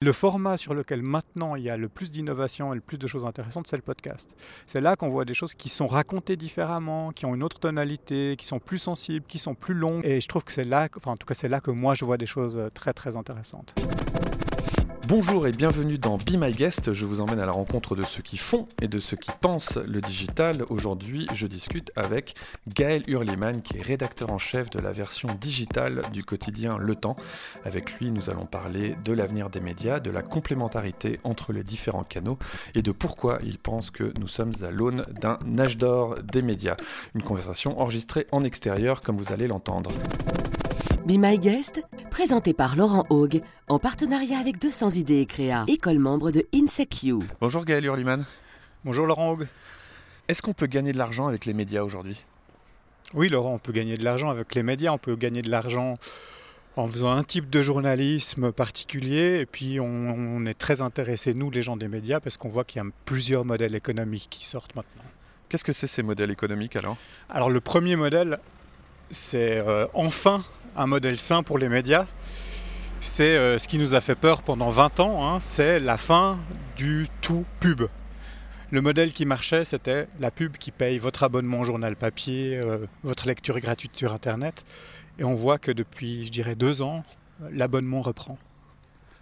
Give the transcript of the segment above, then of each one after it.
Le format sur lequel maintenant il y a le plus d'innovation et le plus de choses intéressantes, c'est le podcast. C'est là qu'on voit des choses qui sont racontées différemment, qui ont une autre tonalité, qui sont plus sensibles, qui sont plus longues. Et je trouve que c'est là, enfin en tout cas c'est là que moi je vois des choses euh, très très intéressantes. Bonjour et bienvenue dans Be My Guest. Je vous emmène à la rencontre de ceux qui font et de ceux qui pensent le digital. Aujourd'hui, je discute avec Gaël Hurliman, qui est rédacteur en chef de la version digitale du quotidien Le Temps. Avec lui, nous allons parler de l'avenir des médias, de la complémentarité entre les différents canaux et de pourquoi il pense que nous sommes à l'aune d'un âge d'or des médias. Une conversation enregistrée en extérieur, comme vous allez l'entendre. Be My Guest, présenté par Laurent Haug, en partenariat avec 200 idées et créa, école membre de InSecU. Bonjour Gaël Hurliman. Bonjour Laurent Haug. Est-ce qu'on peut gagner de l'argent avec les médias aujourd'hui? Oui Laurent, on peut gagner de l'argent avec les médias, on peut gagner de l'argent en faisant un type de journalisme particulier. Et puis on, on est très intéressés, nous les gens des médias, parce qu'on voit qu'il y a plusieurs modèles économiques qui sortent maintenant. Qu'est-ce que c'est ces modèles économiques alors? Alors le premier modèle, c'est euh, enfin un modèle sain pour les médias. C'est euh, ce qui nous a fait peur pendant 20 ans, hein, c'est la fin du tout pub. Le modèle qui marchait, c'était la pub qui paye votre abonnement journal papier, euh, votre lecture gratuite sur Internet. Et on voit que depuis, je dirais, deux ans, l'abonnement reprend.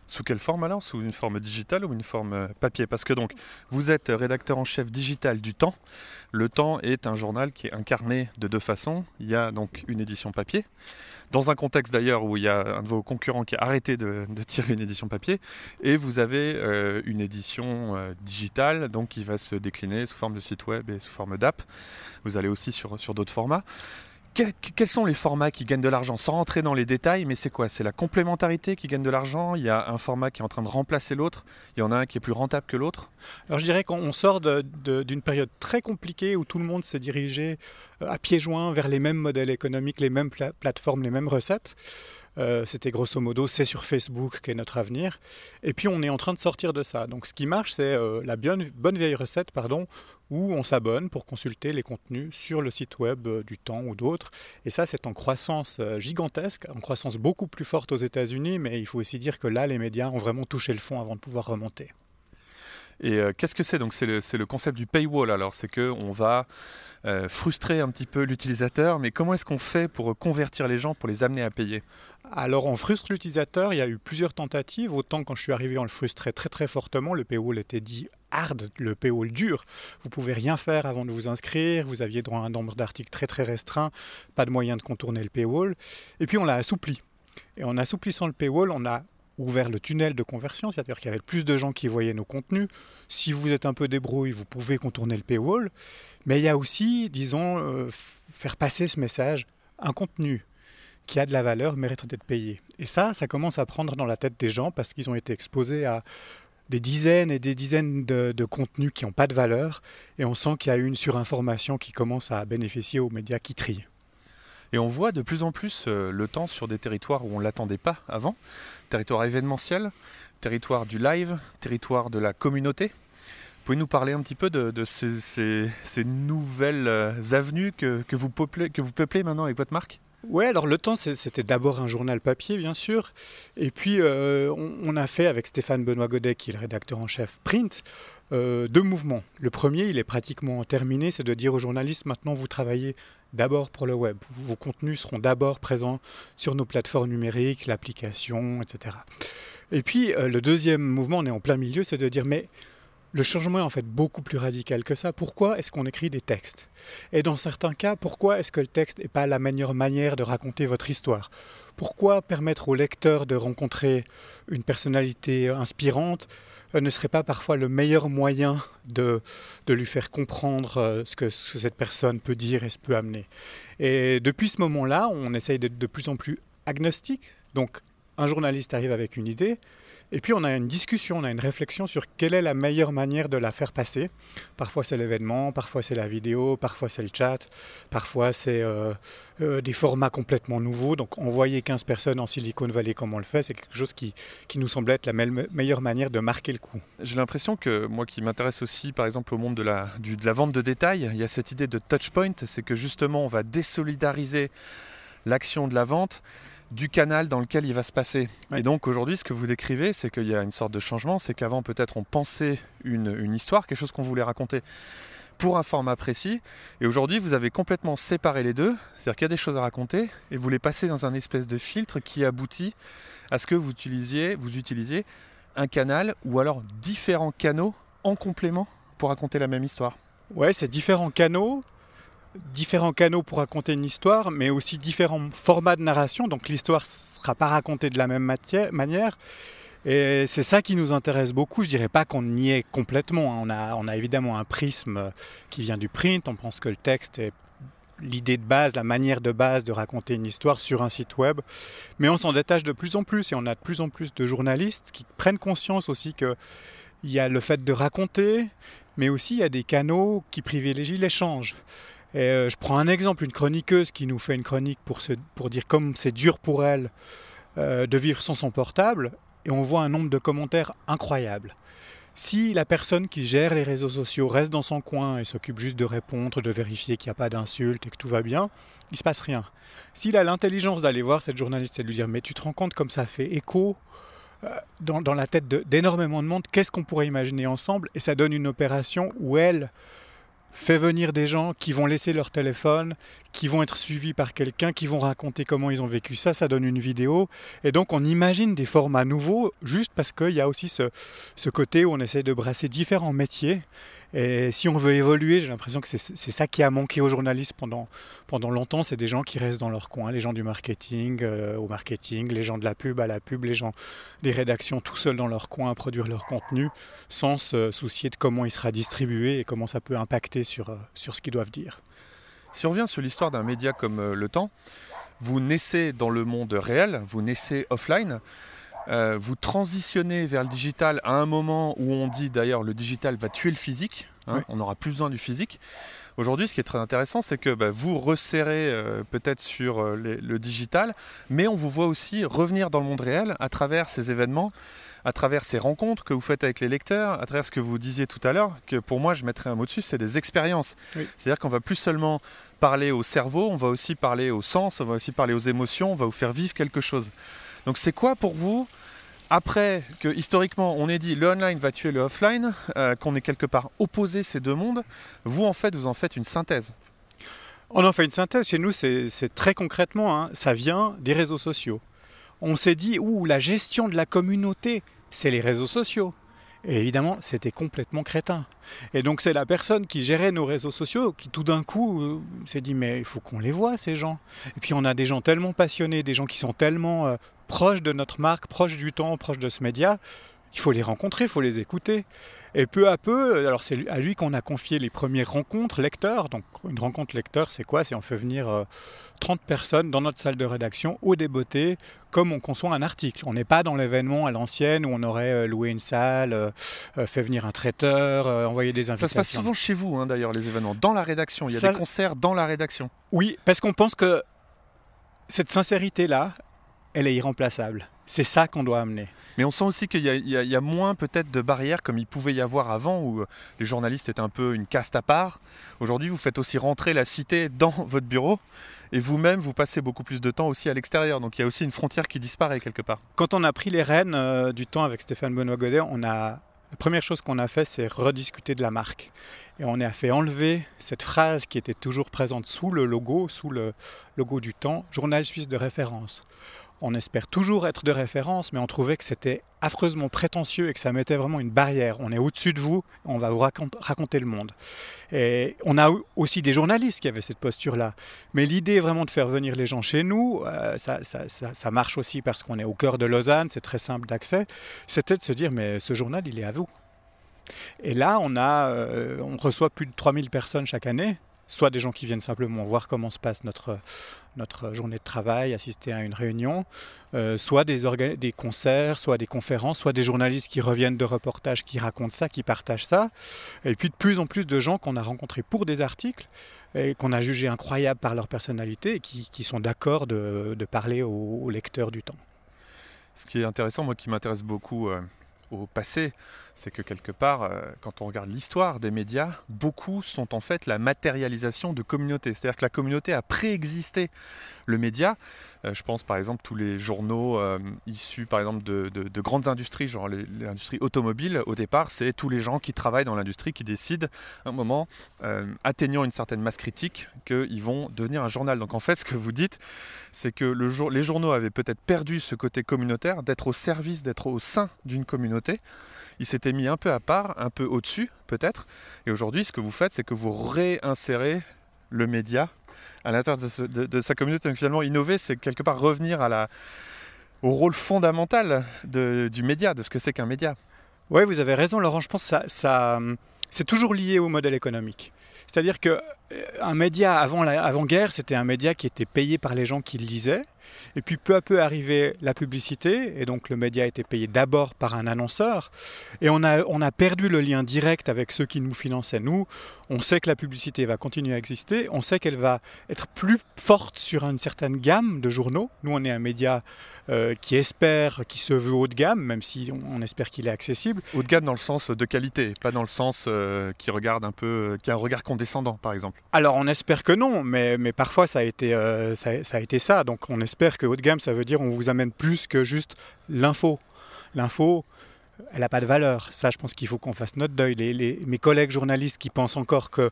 Sous quelle forme alors Sous une forme digitale ou une forme euh, papier? Parce que donc, vous êtes rédacteur en chef digital du Temps. Le Temps est un journal qui est incarné de deux façons. Il y a donc une édition papier, dans un contexte d'ailleurs où il y a un de vos concurrents qui a arrêté de, tirer une édition papier, et vous avez euh, une édition euh, digitale, donc qui va se décliner sous forme de site web et sous forme d'app. Vous allez aussi sur, sur d'autres formats. Que- quels sont les formats qui gagnent de l'argent? Sans rentrer dans les détails, mais c'est quoi? C'est la complémentarité qui gagne de l'argent? Il y a un format qui est en train de remplacer l'autre? Il y en a un qui est plus rentable que l'autre? Alors je dirais qu'on sort d'une période très compliquée où tout le monde s'est dirigé euh, à pieds joints vers les mêmes modèles économiques, les mêmes pla- plateformes, les mêmes recettes. Euh, C'était grosso modo, c'est sur Facebook qu'est notre avenir. Et puis on est en train de sortir de ça. Donc ce qui marche, c'est euh, la bonne, vieille recette, pardon, où on s'abonne pour consulter les contenus sur le site web euh, du Temps ou d'autres. Et ça, c'est en croissance gigantesque, en croissance beaucoup plus forte aux États-Unis, mais il faut aussi dire que là, les médias ont vraiment touché le fond avant de pouvoir remonter. Et euh, qu'est-ce que c'est? Donc c'est le, le concept du paywall. Alors c'est que on va euh, frustrer un petit peu l'utilisateur, mais comment est-ce qu'on fait pour convertir les gens, pour les amener à payer? Alors on frustre l'utilisateur, il y a eu plusieurs tentatives, autant quand je suis arrivé on le frustrait très très fortement, le paywall était dit hard, le paywall dur, vous pouvez rien faire avant de vous inscrire, vous aviez droit à un nombre d'articles très très restreint, pas de moyen de contourner le paywall, et puis on l'a assoupli. Et en assouplissant le paywall, on a ouvert le tunnel de conversion, c'est-à-dire qu'il y avait plus de gens qui voyaient nos contenus. Si vous êtes un peu débrouille, vous pouvez contourner le paywall. Mais il y a aussi, disons, euh, faire passer ce message, un contenu qui a de la valeur mérite d'être payé. Et ça, ça commence à prendre dans la tête des gens parce qu'ils ont été exposés à des dizaines et des dizaines de, contenus qui n'ont pas de valeur. Et on sent qu'il y a une surinformation qui commence à bénéficier aux médias qui trient. Et on voit de plus en plus euh, le temps sur des territoires où on ne l'attendait pas avant. Territoire événementiel, territoire du live, territoire de la communauté. Pouvez nous parler un petit peu de, ces, nouvelles euh, avenues que, vous peuplez, maintenant avec votre marque? Ouais, alors le temps, c'était d'abord un journal papier, bien sûr. Et puis, euh, on, a fait avec Stéphane Benoît Godet, qui est le rédacteur en chef print, deux mouvements. Le premier, il est pratiquement terminé, c'est de dire aux journalistes, maintenant, vous travaillez d'abord pour le web. Vos contenus seront d'abord présents sur nos plateformes numériques, l'application, etc. Et puis, euh, le deuxième mouvement, on est en plein milieu, c'est de dire, mais le changement est en fait beaucoup plus radical que ça. Pourquoi est-ce qu'on écrit des textes? Et dans certains cas, pourquoi est-ce que le texte n'est pas la meilleure manière de raconter votre histoire? Pourquoi permettre au lecteur de rencontrer une personnalité inspirante ne serait pas parfois le meilleur moyen de, de lui faire comprendre euh, ce que, ce que cette personne peut dire et ce peut amener Et depuis ce moment-là, on essaye d'être de plus en plus agnostique. Donc, un journaliste arrive avec une idée, et puis on a une discussion, on a une réflexion sur quelle est la meilleure manière de la faire passer. Parfois c'est l'événement, parfois c'est la vidéo, parfois c'est le chat, parfois c'est euh, euh, des formats complètement nouveaux. Donc envoyer 15 personnes en Silicon Valley comme on le fait, c'est quelque chose qui, qui nous semble être la me- meilleure manière de marquer le coup. J'ai l'impression que moi qui m'intéresse aussi par exemple au monde de la, du- de la vente de détail, il y a cette idée de touchpoint, c'est que justement on va désolidariser l'action de la vente du canal dans lequel il va se passer. Ouais. Et donc aujourd'hui, ce que vous décrivez, c'est qu'il y a une sorte de changement, c'est qu'avant peut-être on pensait une, une histoire, quelque chose qu'on voulait raconter pour un format précis, et aujourd'hui vous avez complètement séparé les deux, c'est-à-dire qu'il y a des choses à raconter, et vous les passez dans un espèce de filtre qui aboutit à ce que vous utilisiez, vous utilisiez un canal ou alors différents canaux en complément pour raconter la même histoire. Ouais, c'est différents canaux, différents canaux pour raconter une histoire, mais aussi différents formats de narration. Donc l'histoire ne sera pas racontée de la même manière. Et c'est ça qui nous intéresse beaucoup. Je dirais pas qu'on y est complètement. hein. On a, on a évidemment un prisme euh, qui vient du print. On pense que le texte est l'idée de base, la manière de base de raconter une histoire sur un site web. Mais on s'en détache de plus en plus et on a de plus en plus de journalistes qui prennent conscience aussi que il y a le fait de raconter, mais aussi il y a des canaux qui privilégient l'échange. Euh, je prends un exemple, une chroniqueuse qui nous fait une chronique pour, pour dire comme c'est dur pour elle euh, de vivre sans son portable, et on voit un nombre de commentaires incroyables. Si la personne qui gère les réseaux sociaux reste dans son coin et s'occupe juste de répondre, de vérifier qu'il n'y a pas d'insultes et que tout va bien, il ne se passe rien. S'il a l'intelligence d'aller voir cette journaliste et de lui dire mais tu te rends compte comme ça fait écho euh, dans, la tête de- d'énormément de, monde, qu'est-ce qu'on pourrait imaginer ensemble? Et ça donne une opération où elle fait venir des gens qui vont laisser leur téléphone, qui vont être suivis par quelqu'un, qui vont raconter comment ils ont vécu ça, ça donne une vidéo. Et donc on imagine des formats nouveaux juste parce qu'il y a aussi ce, ce côté où on essaie de brasser différents métiers. Et si on veut évoluer, j'ai l'impression que c'est ça qui a manqué aux journalistes pendant, pendant longtemps, c'est des gens qui restent dans leur coin, les gens du marketing euh, au marketing, les gens de la pub à la pub, les gens des rédactions tout seuls dans leur coin à produire leur contenu sans se soucier de comment il sera distribué et comment ça peut impacter sur, euh, sur ce qu'ils doivent dire. Si on revient sur l'histoire d'un média comme euh, Le Temps, vous naissez dans le monde réel, vous naissez offline, euh, vous transitionnez vers le digital à un moment où on dit d'ailleurs le digital va tuer le physique, hein, Oui. on n'aura plus besoin du physique. Aujourd'hui, ce qui est très intéressant, c'est que bah, vous resserrez euh, peut-être sur euh, les- le digital, mais on vous voit aussi revenir dans le monde réel à travers ces événements, à travers ces rencontres que vous faites avec les lecteurs, à travers ce que vous disiez tout à l'heure, que pour moi, je mettrais un mot dessus, c'est des expériences. Oui. C'est-à-dire qu'on va plus seulement parler au cerveau, on va aussi parler au sens, on va aussi parler aux émotions, on va vous faire vivre quelque chose. Donc c'est quoi pour vous après que historiquement on ait dit le online va tuer le offline, euh, qu'on ait quelque part opposé ces deux mondes, vous en fait vous en faites une synthèse? On en fait une synthèse chez nous, c'est très concrètement, hein, ça vient des réseaux sociaux. On s'est dit, ouh, la gestion de la communauté, c'est les réseaux sociaux. Évidemment, c'était complètement crétin. Et donc, c'est la personne qui gérait nos réseaux sociaux qui, tout d'un coup, euh, s'est dit, mais il faut qu'on les voit, ces gens. Et puis, on a des gens tellement passionnés, des gens qui sont tellement euh, proches de notre marque, proches du temps, proches de ce média. Il faut les rencontrer, il faut les écouter. Et peu à peu, alors c'est à lui qu'on a confié les premières rencontres lecteurs. Donc une rencontre lecteur, c'est quoi? C'est on fait venir euh, 30 personnes dans notre salle de rédaction au débeauté, comme on conçoit un article. On n'est pas dans l'événement à l'ancienne où on aurait euh, loué une salle, euh, euh, fait venir un traiteur, euh, envoyé des Ça invitations. se passe souvent chez vous hein, d'ailleurs les événements, dans la rédaction. Il y a Ça- des concerts dans la rédaction. Oui, parce qu'on pense que cette sincérité-là, elle est irremplaçable. C'est ça qu'on doit amener. Mais on sent aussi qu'il y, a- y y moins peut-être de barrières comme il pouvait y avoir avant où euh, les journalistes étaient un peu une caste à part. Aujourd'hui vous faites aussi rentrer la cité dans votre bureau et vous-même vous passez beaucoup plus de temps aussi à l'extérieur. Donc il y a aussi une frontière qui disparaît quelque part. Quand on a pris les rênes euh, du temps avec Stéphane Benoît Godet, on a la première chose qu'on a fait, c'est rediscuter de la marque. Et on a fait enlever cette phrase qui était toujours présente sous le logo, sous le logo du temps, journal suisse de référence. On espère toujours être de référence, mais on trouvait que c'était affreusement prétentieux et que ça mettait vraiment une barrière. On est au-dessus de vous, on va vous racont- raconter le monde. Et on a aussi des journalistes qui avaient cette posture-là. Mais l'idée vraiment de faire venir les gens chez nous, euh, ça marche aussi parce qu'on est au cœur de Lausanne, c'est très simple d'accès. C'était de se dire, mais ce journal, il est à vous. Et là, on, a, euh, on reçoit plus de 3000 personnes chaque année, soit des gens qui viennent simplement voir comment se passe notre, notre journée de travail, assister à une réunion, euh, soit des, des concerts, soit des conférences, soit des journalistes qui reviennent de reportages, qui racontent ça, qui partagent ça. Et puis de plus en plus de gens qu'on a rencontrés pour des articles et qu'on a jugés incroyables par leur personnalité et qui, qui sont d'accord de, de parler aux, aux lecteurs du temps. Ce qui est intéressant, moi qui m'intéresse beaucoup euh, au passé, c'est que quelque part, euh, quand on regarde l'histoire des médias, beaucoup sont en fait la matérialisation de communautés. C'est-à-dire que la communauté a préexisté le média. Euh, je pense par exemple tous les journaux euh, issus par exemple de, grandes industries, genre l'industrie automobile, au départ, c'est tous les gens qui travaillent dans l'industrie qui décident, à un moment, atteignant une certaine masse critique, qu'ils vont devenir un journal. Donc en fait, ce que vous dites, c'est que les journaux avaient peut-être perdu ce côté communautaire, d'être au service, d'être au sein d'une communauté il s'était mis un peu à part, un peu au-dessus peut-être. Et aujourd'hui, ce que vous faites, c'est que vous réinsérez le média à l'intérieur de, sa communauté. Donc finalement, innover, c'est quelque part revenir au rôle fondamental du média, de ce que c'est qu'un média. Oui, vous avez raison, Laurent. Je pense que ça c'est toujours lié au modèle économique. C'est-à-dire qu'un euh, média avant la avant guerre, c'était un média qui était payé par les gens qui le lisaient. Et puis peu à peu arrivait la publicité, et donc le média était payé d'abord par un annonceur, et on a, on a perdu le lien direct avec ceux qui nous finançaient. Nous, on sait que la publicité va continuer à exister, on sait qu'elle va être plus forte sur une certaine gamme de journaux. Nous, on est un média euh, qui espère, qui se veut haut de gamme, même si on, espère qu'il est accessible. Haut de gamme dans le sens de qualité, pas dans le sens euh, qui regarde un peu, qui a un regard condescendant, par exemple. Alors, on espère que non, mais, mais parfois ça a, été, euh, ça, a été ça. Donc, on espère que haut de gamme, ça veut dire on vous amène plus que juste l'info. L'info, elle n'a pas de valeur. Ça, je pense qu'il faut qu'on fasse notre deuil. Les, mes collègues journalistes qui pensent encore que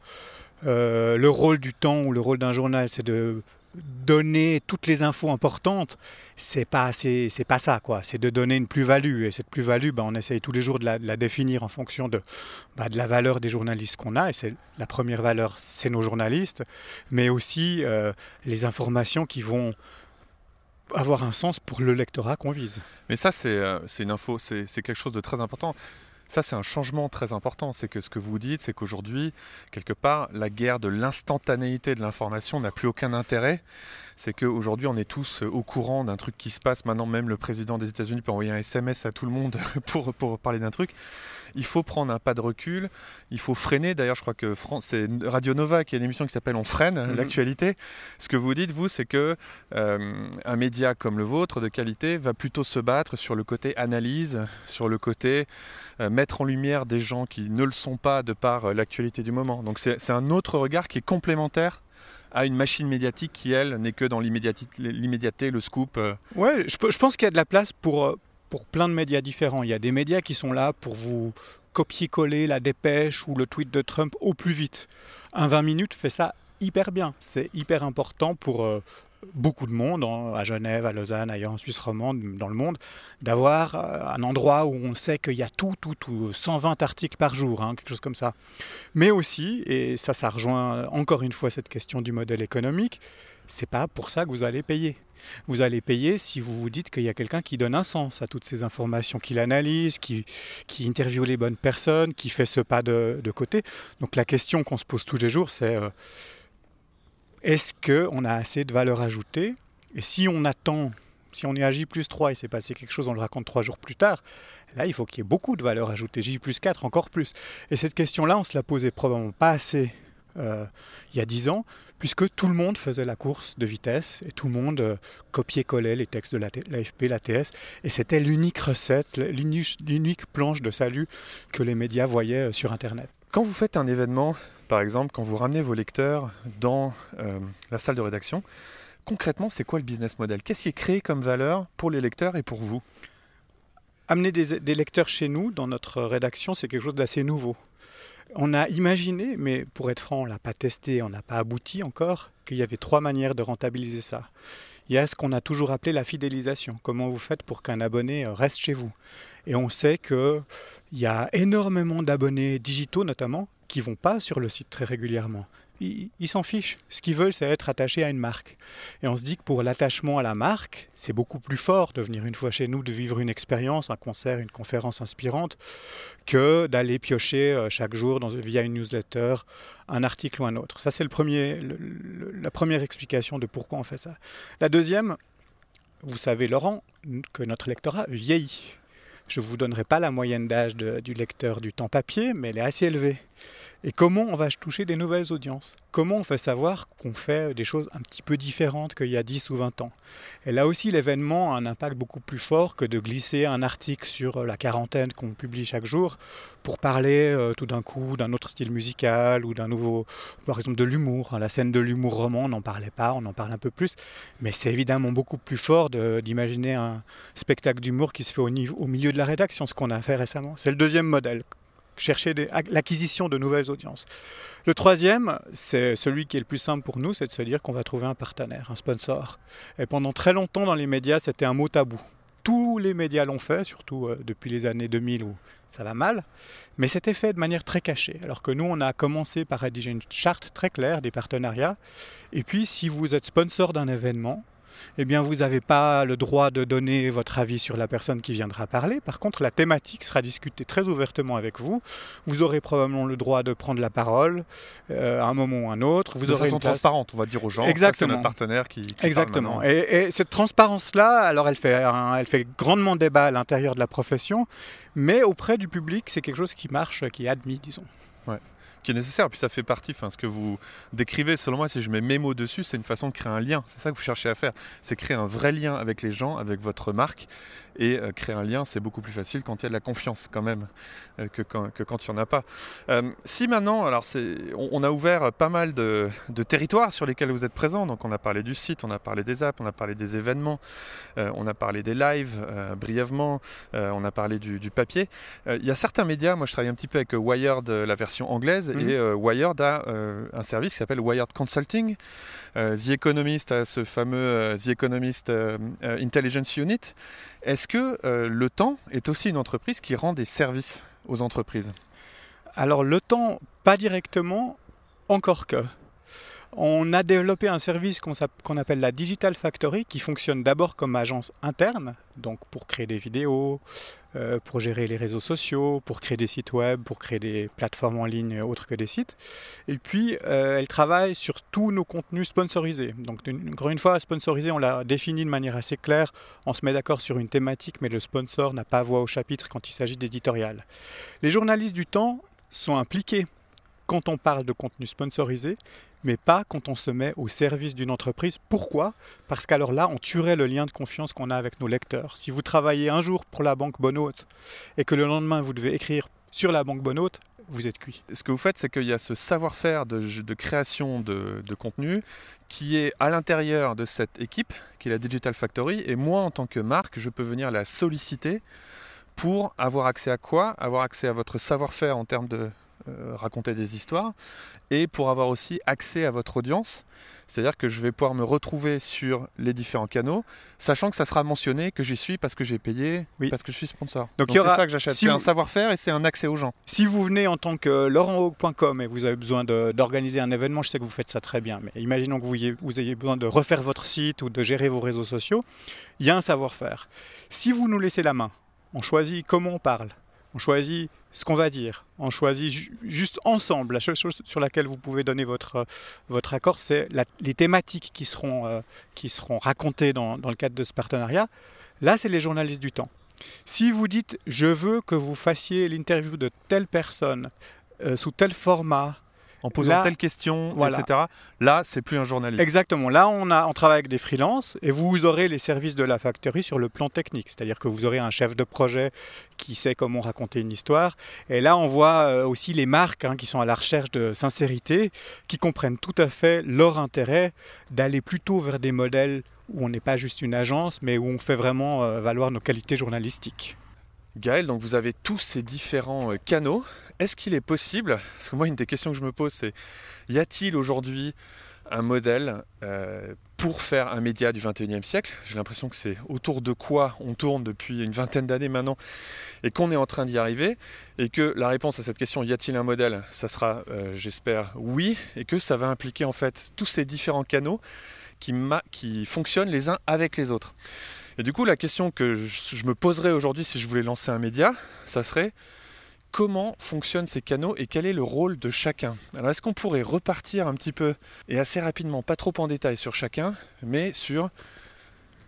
le rôle du temps ou le rôle d'un journal, c'est de donner toutes les infos importantes, c'est pas c'est, pas ça quoi. C'est de donner une plus-value et cette plus-value, ben, on essaye tous les jours de la, définir en fonction de, ben, de la valeur des journalistes qu'on a. Et c'est la première valeur, c'est nos journalistes, mais aussi euh, les informations qui vont avoir un sens pour le lectorat qu'on vise. Mais ça, c'est, euh, une info, c'est quelque chose de très important. Ça, c'est un changement très important. C'est que ce que vous dites, c'est qu'aujourd'hui, quelque part, la guerre de l'instantanéité de l'information n'a plus aucun intérêt. C'est qu'aujourd'hui, on est tous au courant d'un truc qui se passe. Maintenant, même le président des États-Unis peut envoyer un SMS à tout le monde pour, pour parler d'un truc il faut prendre un pas de recul, il faut freiner. D'ailleurs, je crois que c'est Radio Nova qui a une émission qui s'appelle On freine mhm. l'actualité. Ce que vous dites, vous, c'est que euh, un média comme le vôtre de qualité va plutôt se battre sur le côté analyse, sur le côté euh, mettre en lumière des gens qui ne le sont pas de par euh, l'actualité du moment. Donc c'est un autre regard qui est complémentaire à une machine médiatique qui, elle, n'est que dans l'immédiateté, le scoop. Ouais, je, je pense qu'il y a de la place pour, pour plein de médias différents. Il y a des médias qui sont là pour vous copier-coller la dépêche ou le tweet de Trump au plus vite. Un 20 minutes fait ça hyper bien. C'est hyper important pour euh, beaucoup de monde, à Genève, à Lausanne, ailleurs en Suisse romande, dans le monde, d'avoir euh, un endroit où on sait qu'il y a tout, tout, tout, 120 articles par jour, hein, quelque chose comme ça. Mais aussi, et ça, ça rejoint encore une fois cette question du modèle économique, c'est pas pour ça que vous allez payer. Vous allez payer si vous vous dites qu'il y a quelqu'un qui donne un sens à toutes ces informations, qui l'analyse, qui, qui interviewe les bonnes personnes, qui fait ce pas de, côté. Donc la question qu'on se pose tous les jours, c'est euh, est-ce qu'on a assez de valeur ajoutée? Et si on attend, si on est à J plus 3 et c'est passé quelque chose, on le raconte trois jours plus tard, là il faut qu'il y ait beaucoup de valeur ajoutée, J plus 4 encore plus. Et cette question-là, on se la posait probablement pas assez euh, il y a 10 ans, puisque tout le monde faisait la course de vitesse et tout le monde euh, copiait-collait les textes de l'AFP, l'ATS, et c'était l'unique recette, l'unique planche de salut que les médias voyaient euh, sur Internet. Quand vous faites un événement, par exemple, quand vous ramenez vos lecteurs dans la salle de rédaction, concrètement, c'est quoi le business model? Qu'est-ce qui est créé comme valeur pour les lecteurs et pour vous? Amener des lecteurs chez nous, dans notre rédaction, c'est quelque chose d'assez nouveau. On a imaginé, mais pour être franc, on l'a pas testé, on n'a pas abouti encore, qu'il y avait trois manières de rentabiliser ça. Il y a ce qu'on a toujours appelé la fidélisation. Comment vous faites pour qu'un abonné euh, reste chez vous? Et on sait qu'il y a énormément d'abonnés digitaux notamment qui vont pas sur le site très régulièrement ils s'en fichent. Ce qu'ils veulent, c'est être attachés à une marque. Et on se dit que pour l'attachement à la marque, c'est beaucoup plus fort de venir une fois chez nous, de vivre une expérience, un concert, une conférence inspirante, que d'aller piocher euh, chaque jour dans, via une newsletter un article ou un autre. Ça, c'est le premier, la première explication de pourquoi on fait ça. La deuxième, vous savez, Laurent, que notre lectorat vieillit. Je ne vous donnerai pas la moyenne d'âge du lecteur du temps papier, mais elle est assez élevée. Et comment on va toucher des nouvelles audiences? Comment on fait savoir qu'on fait des choses un petit peu différentes qu'il y a 10 ou 20 ans? Et là aussi, l'événement a un impact beaucoup plus fort que de glisser un article sur la quarantaine qu'on publie chaque jour pour parler euh, tout d'un coup d'un autre style musical ou d'un nouveau, par exemple de l'humour. La scène de l'humour roman, on n'en parlait pas, on en parle un peu plus, mais c'est évidemment beaucoup plus fort d'imaginer un spectacle d'humour qui se fait au milieu de la rédaction, ce qu'on a fait récemment. C'est le deuxième modèle chercher l'acquisition de nouvelles audiences. Le troisième, c'est celui qui est le plus simple pour nous, c'est de se dire qu'on va trouver un partenaire, un sponsor. Et pendant très longtemps dans les médias, c'était un mot tabou. Tous les médias l'ont fait, surtout euh, depuis les années 2000 où ça va mal, mais c'était fait de manière très cachée. Alors que nous, on a commencé par rédiger une charte très claire des partenariats. Et puis, si vous êtes sponsor d'un événement, eh bien vous n'avez pas le droit de donner votre avis sur la personne qui viendra parler. Par contre, la thématique sera discutée très ouvertement avec vous. Vous aurez probablement le droit de prendre la parole euh, à un moment ou à un autre. Vous de aurez façon transparente, on va dire aux gens. Exactement. C'est notre partenaire qui. qui Exactement. et, et, cette transparence-là, alors elle fait, elle fait grandement débat à l'intérieur de la profession, mais auprès du public, c'est quelque chose qui marche, qui est admis, disons. Qui est nécessaire. Puis ça fait partie, ce que vous décrivez, selon moi, si je mets mes mots dessus, c'est une façon de créer un lien. C'est ça que vous cherchez à faire. C'est créer un vrai lien avec les gens, avec votre marque. Et euh, créer un lien, c'est beaucoup plus facile quand il y a de la confiance, quand même, euh, que, quand, que, quand, il n'y en a pas. Euh, si maintenant, alors c'est, on, a ouvert pas mal de, territoires sur lesquels vous êtes présents. Donc on a parlé du site, on a parlé des apps, on a parlé des événements, on a parlé des lives brièvement, on a parlé du, du papier. Il y a certains médias, moi je travaille un petit peu avec Wired, la version anglaise, Mhm. Et euh, Wired a euh, un service qui s'appelle Wired Consulting. Euh, The Economist a ce fameux The Economist Intelligence Unit. Est-ce que le temps est aussi une entreprise qui rend des services aux entreprises? Alors le temps, pas directement, encore que. On a développé un service qu'on appelle la Digital Factory qui fonctionne d'abord comme agence interne, donc pour créer des vidéos, euh, pour gérer les réseaux sociaux, pour créer des sites web, pour créer des plateformes en ligne autres que des sites. Et puis, euh, elle travaille sur tous nos contenus sponsorisés. Donc, encore une fois, sponsorisé, on l'a défini de manière assez claire. On se met d'accord sur une thématique, mais le sponsor n'a pas voix au chapitre quand il s'agit d'éditorial. Les journalistes du temps sont impliqués quand on parle de contenu sponsorisé, mais pas quand on se met au service d'une entreprise. Pourquoi? Parce qu'alors là, on tuerait le lien de confiance qu'on a avec nos lecteurs. Si vous travaillez un jour pour la banque Bonhôte et que le lendemain vous devez écrire sur la banque Bonhôte, vous êtes cuit. Ce que vous faites, c'est qu'il y a ce savoir-faire de, création de, de, contenu qui est à l'intérieur de cette équipe, qui est la Digital Factory, et moi, en tant que marque, je peux venir la solliciter pour avoir accès à quoi? Avoir accès à votre savoir-faire en termes de euh, raconter des histoires et pour avoir aussi accès à votre audience. C'est-à-dire que je vais pouvoir me retrouver sur les différents canaux, sachant que ça sera mentionné que j'y suis parce que j'ai payé, oui. parce que je suis sponsor. Donc, c'est ça que j'achète. c'est un savoir-faire et c'est un accès aux gens. Si vous venez en tant que laurenthaug.com et vous avez besoin d'organiser un événement, je sais que vous faites ça très bien, mais imaginons que vous ayez, vous ayez besoin de refaire votre site ou de gérer vos réseaux sociaux, il y a un savoir-faire. Si vous nous laissez la main, on choisit comment on parle, on choisit ce qu'on va dire. On choisit juste ensemble. La seule chose sur laquelle vous pouvez donner votre, votre accord, c'est les thématiques qui seront, euh, qui seront racontées dans, dans, le cadre de ce partenariat. Là, c'est les journalistes du temps. Si vous dites je veux que vous fassiez l'interview de telle personne euh, sous tel format, en posant telle question, etc. Là, c'est plus un journaliste. Exactement. Là, on, a, on travaille avec des freelances et vous aurez les services de la factory sur le plan technique. C'est-à-dire que vous aurez un chef de projet qui sait comment raconter une histoire. Et là, on voit euh, aussi les marques hein, qui sont à la recherche de sincérité, qui comprennent tout à fait leur intérêt d'aller plutôt vers des modèles où on n'est pas juste une agence, mais où on fait vraiment euh, valoir nos qualités journalistiques. Gaël, donc vous avez tous ces différents euh, canaux. Est-ce qu'il est possible, parce que moi une des questions que je me pose c'est, y a-t-il aujourd'hui un modèle euh, pour faire un média du 21e siècle? J'ai l'impression que c'est autour de quoi on tourne depuis une vingtaine d'années maintenant et qu'on est en train d'y arriver. Et que la réponse à cette question y a-t-il un modèle? Ça sera, euh, j'espère, oui. Et que ça va impliquer en fait tous ces différents canaux qui, qui fonctionnent les uns avec les autres. Et du coup, la question que je, me poserais aujourd'hui si je voulais lancer un média, ça serait comment fonctionnent ces canaux et quel est le rôle de chacun. Alors est-ce qu'on pourrait repartir un petit peu et assez rapidement, pas trop en détail sur chacun, mais sur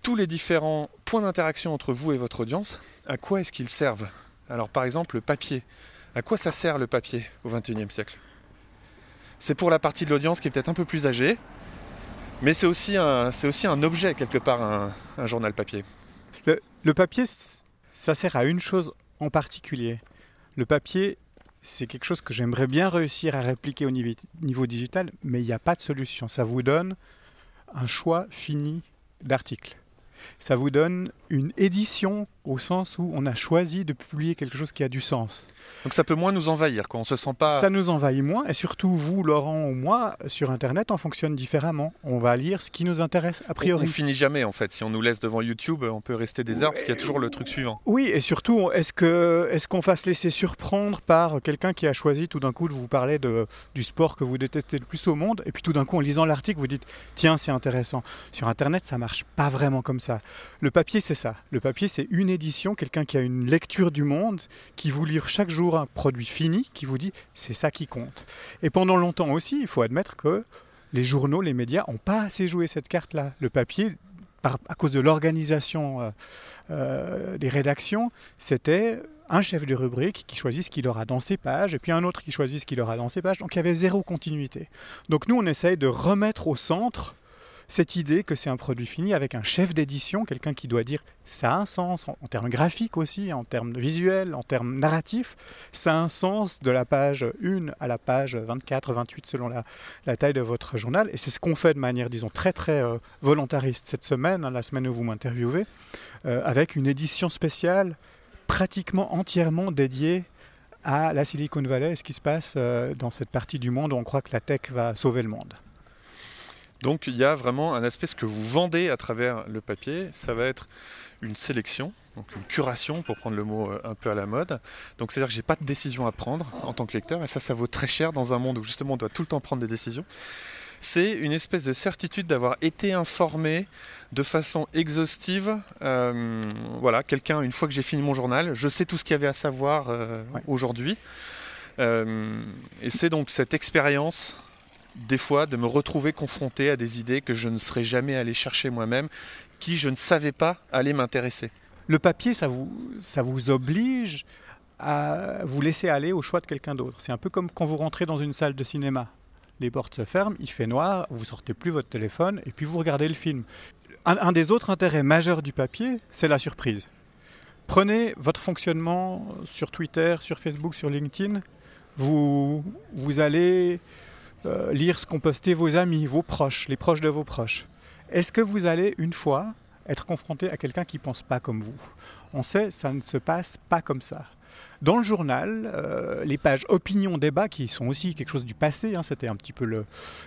tous les différents points d'interaction entre vous et votre audience, à quoi est-ce qu'ils servent? Alors par exemple le papier. À quoi ça sert le papier au XXIe siècle? C'est pour la partie de l'audience qui est peut-être un peu plus âgée, mais c'est aussi, un, aussi un objet quelque part, un, journal papier. Le, papier, ça sert à une chose en particulier. Le papier, c'est quelque chose que j'aimerais bien réussir à répliquer au niveau, digital, mais il n'y a pas de solution. Ça vous donne un choix fini d'articles ça vous donne une édition au sens où on a choisi de publier quelque chose qui a du sens. Donc ça peut moins nous envahir, quand on se sent pas. Ça nous envahit moins, et surtout vous, Laurent ou moi, sur Internet, on fonctionne différemment. On va lire ce qui nous intéresse a priori. On, finit jamais en fait. Si on nous laisse devant YouTube, on peut rester des heures parce qu'il y a toujours le truc suivant. Oui, et surtout, est-ce que est-ce qu'on va se laisser surprendre par quelqu'un qui a choisi tout d'un coup de vous parler de, du sport que vous détestez le plus au monde, et puis tout d'un coup en lisant l'article, vous dites tiens c'est intéressant. Sur Internet, ça marche pas vraiment comme ça. Le papier, c'est ça. Le papier, c'est une quelqu'un qui a une lecture du monde, qui vous lire chaque jour un produit fini, qui vous dit c'est ça qui compte. Et pendant longtemps aussi, il faut admettre que les journaux, les médias n'ont pas assez joué cette carte-là. Le papier, à cause de l'organisation euh, euh, des rédactions, c'était un chef de rubrique qui choisit ce qu'il aura dans ses pages, et puis un autre qui choisit ce qu'il aura dans ses pages. Donc il y avait zéro continuité. Donc nous, on essaye de remettre au centre cette idée que c'est un produit fini avec un chef d'édition, quelqu'un qui doit dire ça a un sens en, termes graphiques aussi, en termes visuels, en termes narratifs, ça a un sens de la page 1 à la page 24, 28 selon la, taille de votre journal. Et c'est ce qu'on fait de manière, disons, très très euh, volontariste cette semaine, hein, la semaine où vous m'interviewez, euh, avec une édition spéciale pratiquement entièrement dédiée à la Silicon Valley et ce qui se passe euh, dans cette partie du monde où on croit que la tech va sauver le monde. Donc il y a vraiment un aspect, ce que vous vendez à travers le papier, ça va être une sélection, donc une curation pour prendre le mot euh, un peu à la mode. Donc c'est-à-dire que j'ai pas de décision à prendre en tant que lecteur, et ça, ça vaut très cher dans un monde où justement on doit tout le temps prendre des décisions. C'est une espèce de certitude d'avoir été informé de façon exhaustive. Euh, voilà, quelqu'un, une fois que j'ai fini mon journal, je sais tout ce qu'il y avait à savoir euh, aujourd'hui. et c'est donc cette expérience des fois de me retrouver confronté à des idées que je ne serais jamais allé chercher moi-même, qui je ne savais pas allaient m'intéresser. Le papier, ça vous, ça vous oblige à vous laisser aller au choix de quelqu'un d'autre. C'est un peu comme quand vous rentrez dans une salle de cinéma. Les portes se ferment, il fait noir, vous sortez plus votre téléphone et puis vous regardez le film. Un, des autres intérêts majeurs du papier, c'est la surprise. Prenez votre fonctionnement sur Twitter, sur Facebook, sur LinkedIn. Vous, vous allez euh, lire ce qu'ont posté vos amis, vos proches, les proches de vos proches. Est-ce que vous allez une fois être confronté à quelqu'un qui pense pas comme vous? On sait, ça ne se passe pas comme ça. Dans le journal, euh, les pages opinion débat, qui sont aussi quelque chose du passé, hein, c'était un petit peu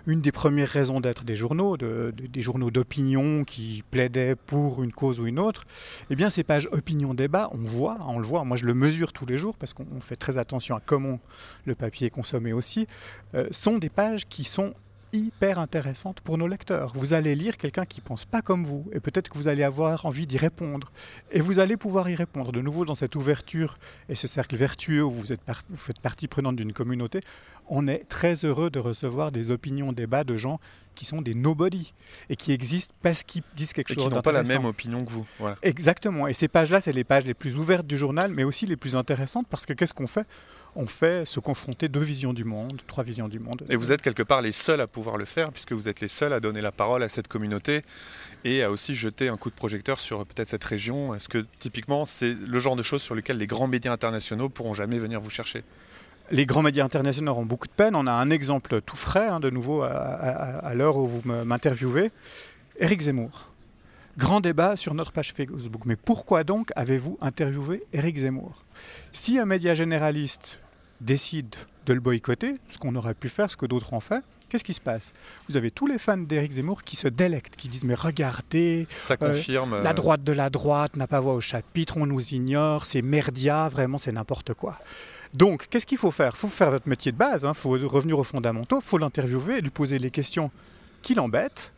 une des premières raisons d'être des journaux, des journaux d'opinion qui plaidaient pour une cause ou une autre. Eh bien, ces pages opinion débat, on voit, on le voit. Moi, je le mesure tous les jours parce qu'on fait très attention à comment le papier est consommé aussi. Euh, sont des pages qui sont hyper intéressante pour nos lecteurs. Vous allez lire quelqu'un qui ne pense pas comme vous, et peut-être que vous allez avoir envie d'y répondre. Et vous allez pouvoir y répondre. De nouveau, dans cette ouverture et ce cercle vertueux où vous, êtes vous faites partie prenante d'une communauté, on est très heureux de recevoir des opinions, débats de gens qui sont des nobody et qui existent parce qu'ils disent quelque chose Qui n'ont pas la même opinion que vous. Exactement. Et ces pages-là, c'est les pages les plus ouvertes du journal, mais aussi les plus intéressantes parce que qu'est-ce qu'on fait? On fait se confronter deux visions du monde, trois visions du monde. Et vous êtes quelque part les seuls à pouvoir le faire, puisque vous êtes les seuls à donner la parole à cette communauté et à aussi jeter un coup de projecteur sur peut-être cette région. Est-ce que typiquement c'est le genre de choses sur lesquelles les grands médias internationaux pourront jamais venir vous chercher? Les grands médias internationaux auront beaucoup de peine. On a un exemple tout frais, hein, de nouveau, à, l'heure où vous m'interviewez. Éric Zemmour. Grand débat sur notre page Facebook. Mais pourquoi donc avez-vous interviewé Éric Zemmour? Si un média généraliste décide de le boycotter, ce qu'on aurait pu faire, ce que d'autres ont fait, qu'est-ce qui se passe? Vous avez tous les fans d'Éric Zemmour qui se délectent, qui disent mais regardez, ça euh, confirme la euh, droite de la droite n'a pas voix au chapitre, on nous ignore, c'est merdia, vraiment c'est n'importe quoi. Donc, qu'est-ce qu'il faut faire? Il faut faire votre métier de base, il hein, faut revenir aux fondamentaux, il faut l'interviewer, lui poser les questions qui l'embêtent,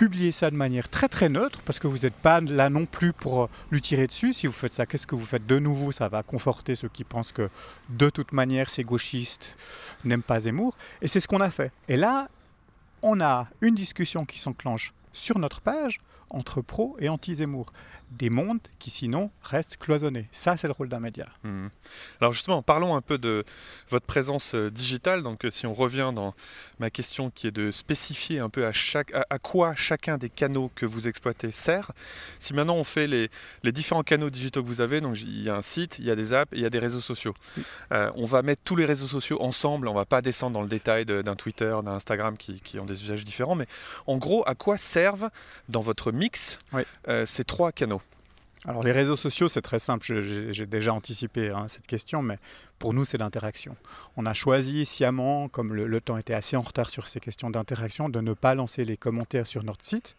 publier ça de manière très très neutre, parce que vous n'êtes pas là non plus pour euh, lui tirer dessus. Si vous faites ça, qu'est-ce que vous faites de nouveau? Ça va conforter ceux qui pensent que de toute manière ces gauchistes n'aiment pas Zemmour. Et c'est ce qu'on a fait. Et là, on a une discussion qui s'enclenche sur notre page, entre pro et anti-Zemmour des mondes qui sinon restent cloisonnés. Ça, c'est le rôle d'un média. Hmm. Alors justement, parlons un peu de votre présence euh, digitale. Donc euh, si on revient dans ma question qui est de spécifier un peu à, chaque, à, quoi chacun des canaux que vous exploitez sert. Si maintenant on fait les, les, différents canaux digitaux que vous avez, donc il y a un site, il y a des apps, il y a des réseaux sociaux. Euh, on va mettre tous les réseaux sociaux ensemble, on va pas descendre dans le détail d'un Twitter, d'un Instagram qui, qui, ont des usages différents, mais en gros, à quoi servent dans votre mix ces trois canaux? Alors les réseaux sociaux, c'est très simple, j'ai déjà anticipé hein, cette question, mais pour nous, c'est l'interaction. On a choisi sciemment, comme le, temps était assez en retard sur ces questions d'interaction, de ne pas lancer les commentaires sur notre site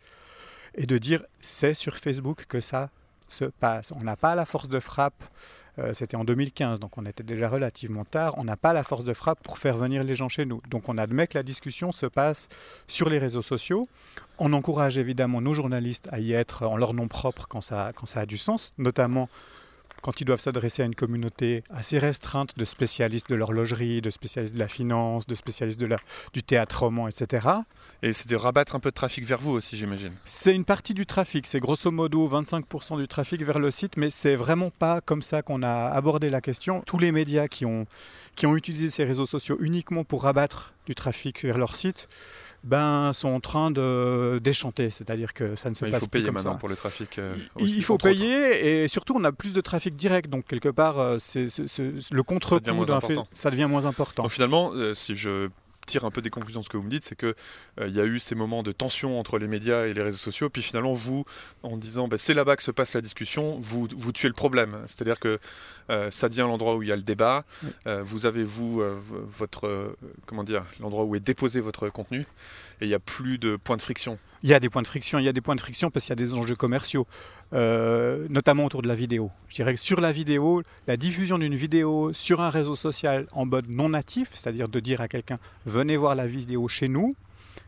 et de dire c'est sur Facebook que ça se passe. On n'a pas la force de frappe euh, c'était en 2015, donc on était déjà relativement tard. On n'a pas la force de frappe pour faire venir les gens chez nous. Donc on admet que la discussion se passe sur les réseaux sociaux. On encourage évidemment nos journalistes à y être en leur nom propre quand ça, quand ça a du sens, notamment quand ils doivent s'adresser à une communauté assez restreinte de spécialistes de l'horlogerie, de spécialistes de la finance, de spécialistes de la, du théâtre roman, etc. Et c'est de rabattre un peu de trafic vers vous aussi, j'imagine. C'est une partie du trafic, c'est grosso modo 25% du trafic vers le site, mais c'est vraiment pas comme ça qu'on a abordé la question. Tous les médias qui ont, qui ont utilisé ces réseaux sociaux uniquement pour rabattre du trafic vers leur site, ben, sont en train de déchanter, c'est-à-dire que ça ne se passe pas Il faut payer maintenant pour le trafic. Euh, il faut payer et surtout on a plus de trafic direct, donc quelque part euh, c'est, le contre-coup d'un fait, ça devient moins important. Donc finalement, euh, si je tire un peu des conclusions de ce que vous me dites, c'est qu'il euh, il y a eu ces moments de tension entre les médias et les réseaux sociaux, puis finalement, vous, en disant bah, c'est là-bas que se passe la discussion, vous, vous tuez le problème. C'est-à-dire que euh, ça devient l'endroit où il y a le débat, euh, vous avez, vous, votre, comment dire, l'endroit où est déposé votre contenu, et il n'y a plus de points de friction. Il y a des points de friction, il y a des points de friction parce qu'il y a des enjeux commerciaux, euh, notamment autour de la vidéo. Je dirais que sur la vidéo, la diffusion d'une vidéo sur un réseau social en mode non natif, c'est-à-dire de dire à quelqu'un venez voir la vidéo chez nous,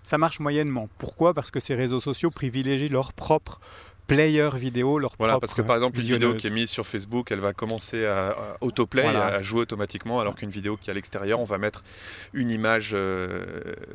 ça marche moyennement. Pourquoi? Parce que ces réseaux sociaux privilégient leur propre player vidéo, leur Voilà, parce que par exemple, une vidéo qui est mise sur Facebook, elle va commencer à, autoplay, à jouer automatiquement, alors qu'une vidéo qui est à l'extérieur, on va mettre une image, euh,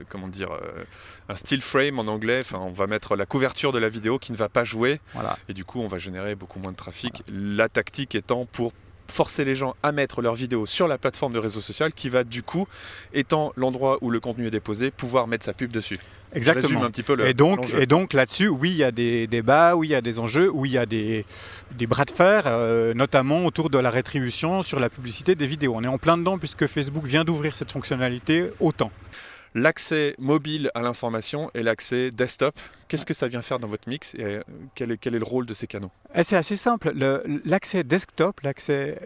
comment dire, euh, un still frame en anglais, enfin, on va mettre la couverture de la vidéo qui ne va pas jouer, et du coup, on va générer beaucoup moins de trafic. La tactique étant pour forcer les gens à mettre leurs vidéos sur la plateforme de réseau social qui va du coup, étant l'endroit où le contenu est déposé, pouvoir mettre sa pub dessus. Exactement. Un petit peu le, et donc, et donc là-dessus, oui, il y a des débats, oui, il y a des enjeux, oui, il y a des, des bras de fer, euh, notamment autour de la rétribution sur la publicité des vidéos. On est en plein dedans puisque Facebook vient d'ouvrir cette fonctionnalité autant l'accès mobile à l'information et l'accès desktop. Qu'est-ce que ça vient faire dans votre mix et euh, quel est, quel est le rôle de ces canaux? Eh, C'est assez simple. L'accès desktop, l'accès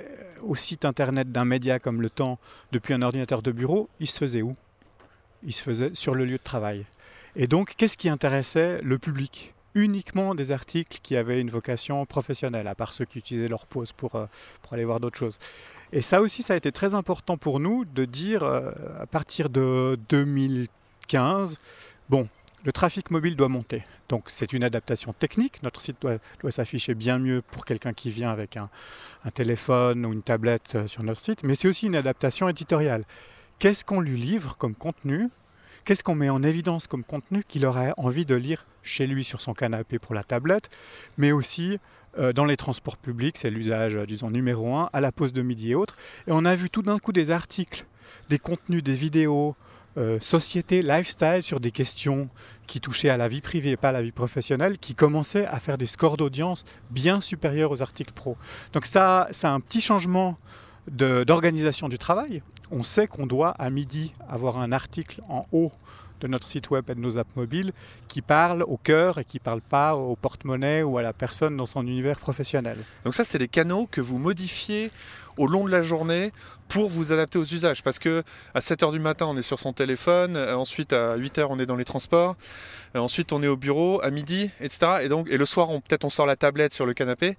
au site internet d'un média comme Le Temps depuis un ordinateur de bureau, il se faisait où? Il se faisait sur le lieu de travail. Et donc, qu'est-ce qui intéressait le public? Uniquement des articles qui avaient une vocation professionnelle, à part ceux qui utilisaient leur pause pour, euh, aller voir d'autres choses. Et ça aussi, ça a été très important pour nous de dire, euh, à partir de 2015, bon, le trafic mobile doit monter. Donc c'est une adaptation technique. Notre site doit, doit s'afficher bien mieux pour quelqu'un qui vient avec un, un, téléphone ou une tablette euh, sur notre site, mais c'est aussi une adaptation éditoriale. Qu'est-ce qu'on lui livre comme contenu? Qu'est-ce qu'on met en évidence comme contenu qu'il aurait envie de lire chez lui sur son canapé pour la tablette, mais aussi euh, dans les transports publics, c'est l'usage, euh, disons, numéro un, à la pause de midi et autres. Et on a vu tout d'un coup des articles, des contenus, des vidéos, euh, société, lifestyle sur des questions qui touchaient à la vie privée et pas à la vie professionnelle, qui commençaient à faire des scores d'audience bien supérieurs aux articles pro. Donc ça, c'est un petit changement d'organisation du travail. On sait qu'on doit à midi avoir un article en haut de notre site web et de nos apps mobiles qui parle au cœur et qui ne parle pas au porte-monnaie ou à la personne dans son univers professionnel. Donc ça, c'est des canaux que vous modifiez au long de la journée pour vous adapter aux usages. Parce que à 7h du matin, on est sur son téléphone, euh, ensuite à 8h, on est dans les transports, euh, ensuite on est au bureau, à midi, etc. Et, donc, et le soir, peut-être on sort la tablette sur le canapé.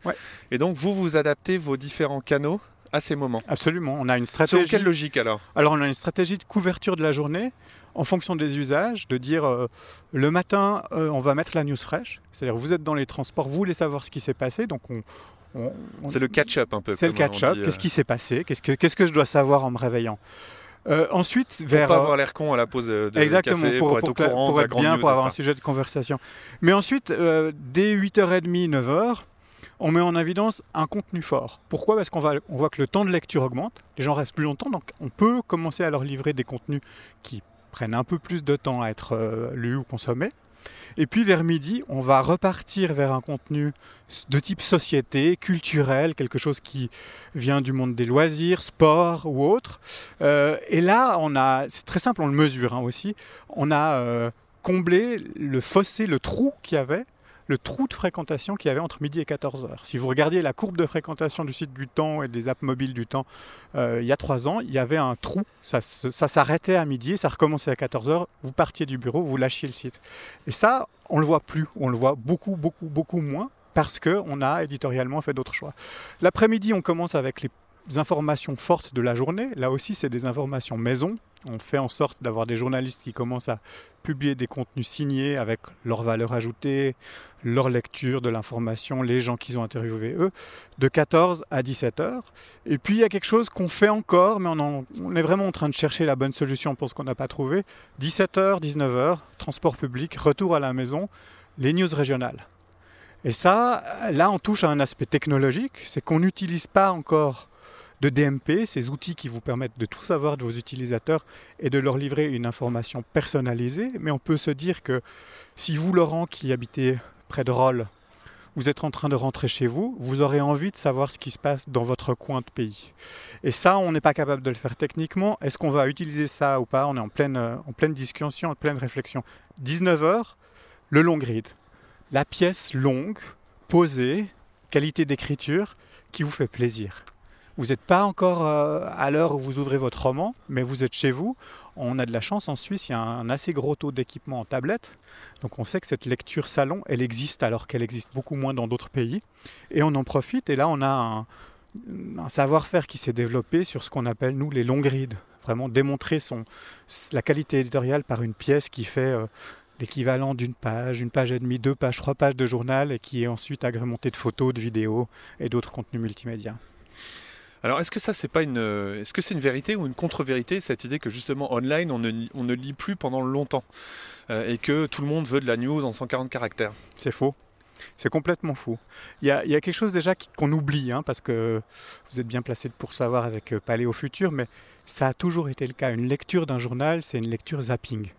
Et donc vous, vous adaptez vos différents canaux à ces moments. Absolument. On a une stratégie. Sur quelle logique alors Alors on a une stratégie de couverture de la journée en fonction des usages, de dire euh, le matin, euh, on va mettre la news fraîche. C'est-à-dire, vous êtes dans les transports, vous voulez savoir ce qui s'est passé, donc on. c'est le catch-up un peu. C'est le catch-up. Qu'est-ce euh. qui s'est passé? Qu'est-ce que, qu'est-ce que je dois savoir en me réveillant? Euh, ensuite, Pour vers pas avoir l'air con à la pause de Exactement, café, pour, pour, être pour au courant pour être bien, pour avoir un sujet de conversation. Mais ensuite, dès 8h30, 9h, on met en évidence un contenu fort. Pourquoi? Parce qu'on voit que le temps de lecture augmente, les gens restent plus longtemps, donc on peut commencer à leur livrer des contenus qui prennent un peu plus de temps à être euh, lus ou consommés. Et puis vers midi, on va repartir vers un contenu de type société, culturel, quelque chose qui vient du monde des loisirs, sport ou autre. Euh, et là, on a, c'est très simple, on le mesure hein, aussi, on a euh, comblé le fossé, le trou qu'il y avait, le trou de fréquentation qu'il y avait entre midi et 14 heures. Si vous regardiez la courbe de fréquentation du site du temps et des apps mobiles du temps euh, il y a trois ans, il y avait un trou, ça, s'arrêtait à midi, ça recommençait à 14 heures, vous partiez du bureau, vous lâchiez le site. Et ça, on le voit plus, on le voit beaucoup, beaucoup, beaucoup moins parce qu'on a éditorialement fait d'autres choix. L'après-midi, on commence avec les informations fortes de la journée. Là aussi, c'est des informations maison. On fait en sorte d'avoir des journalistes qui commencent à publier des contenus signés avec leur valeur ajoutée, leur lecture de l'information, les gens qu'ils ont interviewés eux, de 14 à 17 heures. Et puis il y a quelque chose qu'on fait encore, mais on, est vraiment en train de chercher la bonne solution pour ce qu'on n'a pas trouvé. 17 heures, 19 heures, transport public, retour à la maison, les news régionales. Et ça, là, on touche à un aspect technologique, c'est qu'on n'utilise pas encore de DMP, ces outils qui vous permettent de tout savoir de vos utilisateurs et de leur livrer une information personnalisée. Mais on peut se dire que si vous, Laurent, qui habitez près de Rolles, vous êtes en train de rentrer chez vous, vous aurez envie de savoir ce qui se passe dans votre coin de pays. Et ça, on n'est pas capable de le faire techniquement. Est-ce qu'on va utiliser ça ou pas? On est en pleine, euh, en pleine discussion, en pleine réflexion. 19h, le long grid. La pièce longue, posée, qualité d'écriture, qui vous fait plaisir. Vous n'êtes pas encore euh, à l'heure où vous ouvrez votre roman, mais vous êtes chez vous. On a de la chance en Suisse, il y a un assez gros taux d'équipement en tablette. Donc on sait que cette lecture salon, elle existe alors qu'elle existe beaucoup moins dans d'autres pays. Et on en profite. Et là, on a un, savoir-faire qui s'est développé sur ce qu'on appelle, nous, les long grids. Vraiment démontrer la qualité éditoriale par une pièce qui fait euh, l'équivalent d'une page, une page et demie, deux pages, trois pages de journal et qui est ensuite agrémentée de photos, de vidéos et d'autres contenus multimédia. Alors, est-ce que ça, c'est pas une, euh, est-ce que c'est une vérité ou une contre-vérité cette idée que justement online, on ne, on ne lit plus pendant longtemps euh, et que tout le monde veut de la news en 140 caractères? C'est faux. C'est complètement faux. Il y a, il y a quelque chose déjà qu'on oublie, hein, parce que vous êtes bien placé pour savoir avec euh, au futur, mais ça a toujours été le cas. Une lecture d'un journal, c'est une lecture zapping.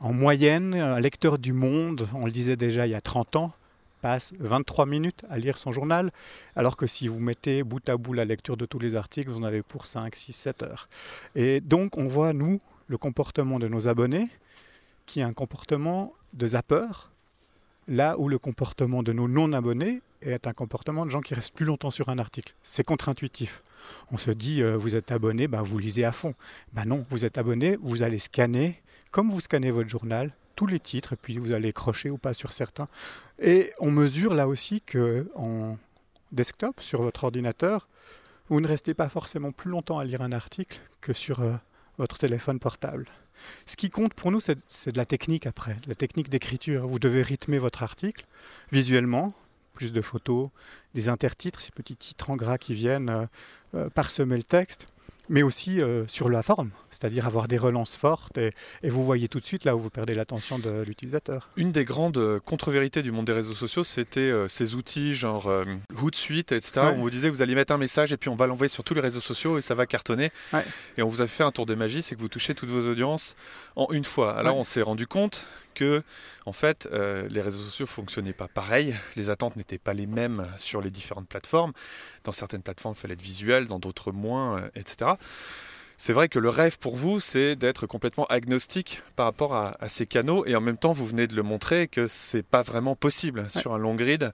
En moyenne, un lecteur du Monde, on le disait déjà il y a 30 ans, passe 23 minutes à lire son journal, alors que si vous mettez bout à bout la lecture de tous les articles, vous en avez pour 5, 6, 7 heures. Et donc on voit, nous, le comportement de nos abonnés, qui est un comportement de zappeur, là où le comportement de nos non-abonnés est un comportement de gens qui restent plus longtemps sur un article. C'est contre-intuitif. On se dit, euh, vous êtes abonné, ben, vous lisez à fond. Ben non, vous êtes abonné, vous allez scanner, comme vous scannez votre journal, tous les titres, et puis vous allez crocher ou pas sur certains. Et on mesure là aussi que en desktop, sur votre ordinateur, vous ne restez pas forcément plus longtemps à lire un article que sur euh, votre téléphone portable. Ce qui compte pour nous, c'est de la technique après, la technique d'écriture. Vous devez rythmer votre article visuellement, plus de photos, des intertitres, ces petits titres en gras qui viennent euh, euh, parsemer le texte, mais aussi euh, sur la forme, c'est-à-dire avoir des relances fortes et, et vous voyez tout de suite là où vous perdez l'attention de l'utilisateur. Une des grandes euh, contre-vérités du monde des réseaux sociaux, c'était euh, ces outils genre euh, Hootsuite, etc. Ouais. où On vous disait que vous allez mettre un message et puis on va l'envoyer sur tous les réseaux sociaux et ça va cartonner. Ouais. Et on vous a fait un tour de magie, c'est que vous touchez toutes vos audiences en une fois. Alors Ouais. on s'est rendu compte que, en fait, euh, les réseaux sociaux fonctionnaient pas pareil. Les attentes n'étaient pas les mêmes sur les différentes plateformes. Dans certaines plateformes, il fallait être visuel, dans d'autres moins, euh, etc. C'est vrai que le rêve pour vous, c'est d'être complètement agnostique par rapport à, à ces canaux, et en même temps, vous venez de le montrer que c'est pas vraiment possible sur un long grid.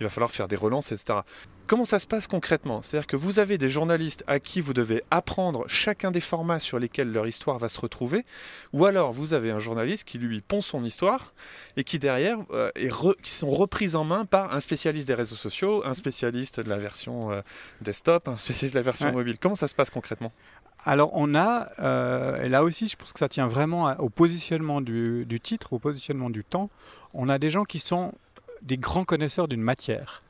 Il va falloir faire des relances, etc. Comment ça se passe concrètement? C'est-à-dire que vous avez des journalistes à qui vous devez apprendre chacun des formats sur lesquels leur histoire va se retrouver, ou alors vous avez un journaliste qui lui pond son histoire et qui derrière euh, est re- qui sont reprises en main par un spécialiste des réseaux sociaux, un spécialiste de la version euh, desktop, un spécialiste de la version Ouais. mobile. Comment ça se passe concrètement? Alors on a, euh, et là aussi je pense que ça tient vraiment au positionnement du titre, au positionnement du temps, on a des gens qui sont des grands connaisseurs d'une matière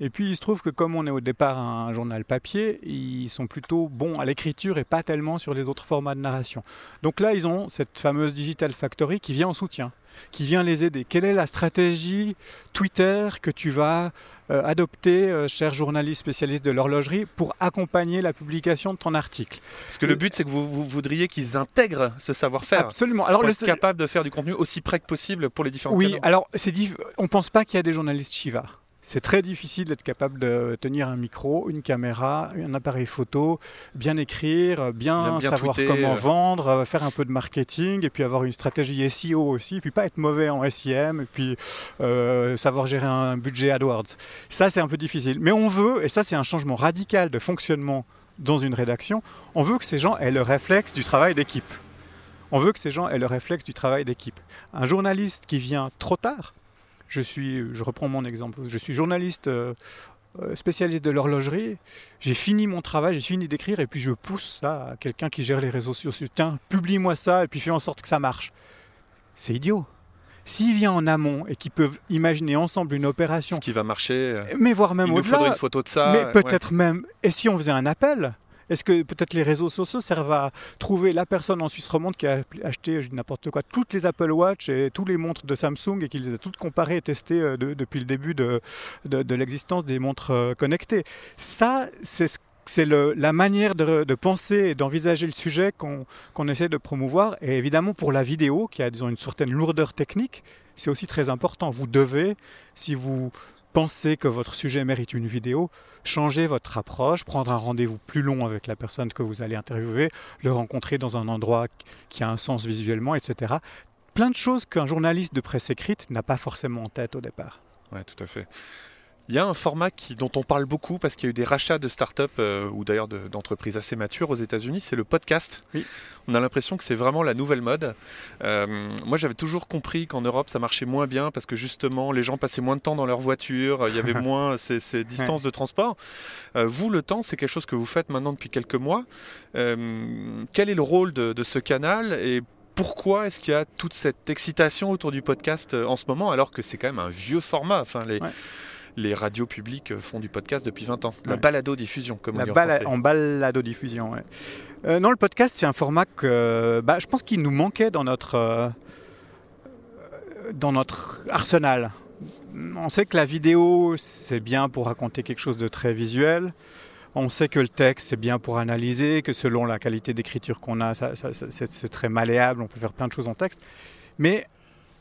Et puis il se trouve que comme on est au départ un journal papier, ils sont plutôt bons à l'écriture et pas tellement sur les autres formats de narration. Donc là, ils ont cette fameuse Digital Factory qui vient en soutien, qui vient les aider. Quelle est la stratégie Twitter que tu vas euh, adopter, euh, cher journaliste spécialiste de l'horlogerie, pour accompagner la publication de ton article? Parce que le but, c'est que vous, vous voudriez qu'ils intègrent ce savoir-faire. Absolument. Alors, pour être capable de faire du contenu aussi près que possible pour les différents Oui, alors c'est on pense pas qu'il y a des journalistes Shiva. C'est très difficile d'être capable de tenir un micro, une caméra, un appareil photo, bien écrire, bien, savoir comment euh. vendre, euh, faire un peu de marketing et puis avoir une stratégie SEO aussi, et puis pas être mauvais en SEM et puis euh, savoir gérer un budget AdWords. Ça, c'est un peu difficile. Mais on veut, et ça, c'est un changement radical de fonctionnement dans une rédaction, on veut que ces gens aient le réflexe du travail d'équipe. On veut que ces gens aient le réflexe du travail d'équipe. Un journaliste qui vient trop tard, je suis, je reprends mon exemple, je suis journaliste euh, euh, spécialiste de l'horlogerie, j'ai fini mon travail, j'ai fini d'écrire et puis je pousse ça à quelqu'un qui gère les réseaux sociaux. Tiens, publie-moi ça et puis fais en sorte que ça marche. C'est idiot. S'il vient en amont et qu'ils peuvent imaginer ensemble une opération. Ce qui va marcher. Euh, mais voire même au-delà. Il faudrait une photo de ça. Mais peut-être même. Et si on faisait un appel? Est-ce que peut-être les réseaux sociaux servent à trouver la personne en Suisse romande qui a acheté n'importe quoi, toutes les Apple Watch et tous les montres de Samsung et qui les a toutes comparées et testées euh, depuis le début de, l'existence des montres euh, connectées Ça, c'est c'est la manière de, penser et d'envisager le sujet qu'on essaie de promouvoir. Et évidemment, pour la vidéo, qui a disons, une certaine lourdeur technique, c'est aussi très important. Vous devez, si vous pensez que votre sujet mérite une vidéo, changez votre approche, prendre un rendez-vous plus long avec la personne que vous allez interviewer, le rencontrer dans un endroit qui a un sens visuellement, etc. Plein de choses qu'un journaliste de presse écrite n'a pas forcément en tête au départ. Oui, tout à fait. Il y a un format qui, dont on parle beaucoup parce qu'il y a eu des rachats de start-up euh, ou d'ailleurs d'entreprises assez matures aux États-Unis, c'est le podcast. On a l'impression que c'est vraiment la nouvelle mode. Euh, moi, j'avais toujours compris qu'en Europe, ça marchait moins bien parce que justement, les gens passaient moins de temps dans leur voiture, il y avait moins ces, distances de transport. Euh, vous, le temps, c'est quelque chose que vous faites maintenant depuis quelques mois. quel est le rôle de, ce canal et pourquoi est-ce qu'il y a toute cette excitation autour du podcast en ce moment alors que c'est quand même un vieux format? Enfin, les, les radios publiques font du podcast depuis 20 ans. La balado-diffusion, comme on dit en, en balado-diffusion, euh, non, le podcast, c'est un format que bah, je pense qu'il nous manquait dans notre, euh, dans notre arsenal. On sait que la vidéo, c'est bien pour raconter quelque chose de très visuel. On sait que le texte, c'est bien pour analyser, que selon la qualité d'écriture qu'on a, c'est très malléable, on peut faire plein de choses en texte. Mais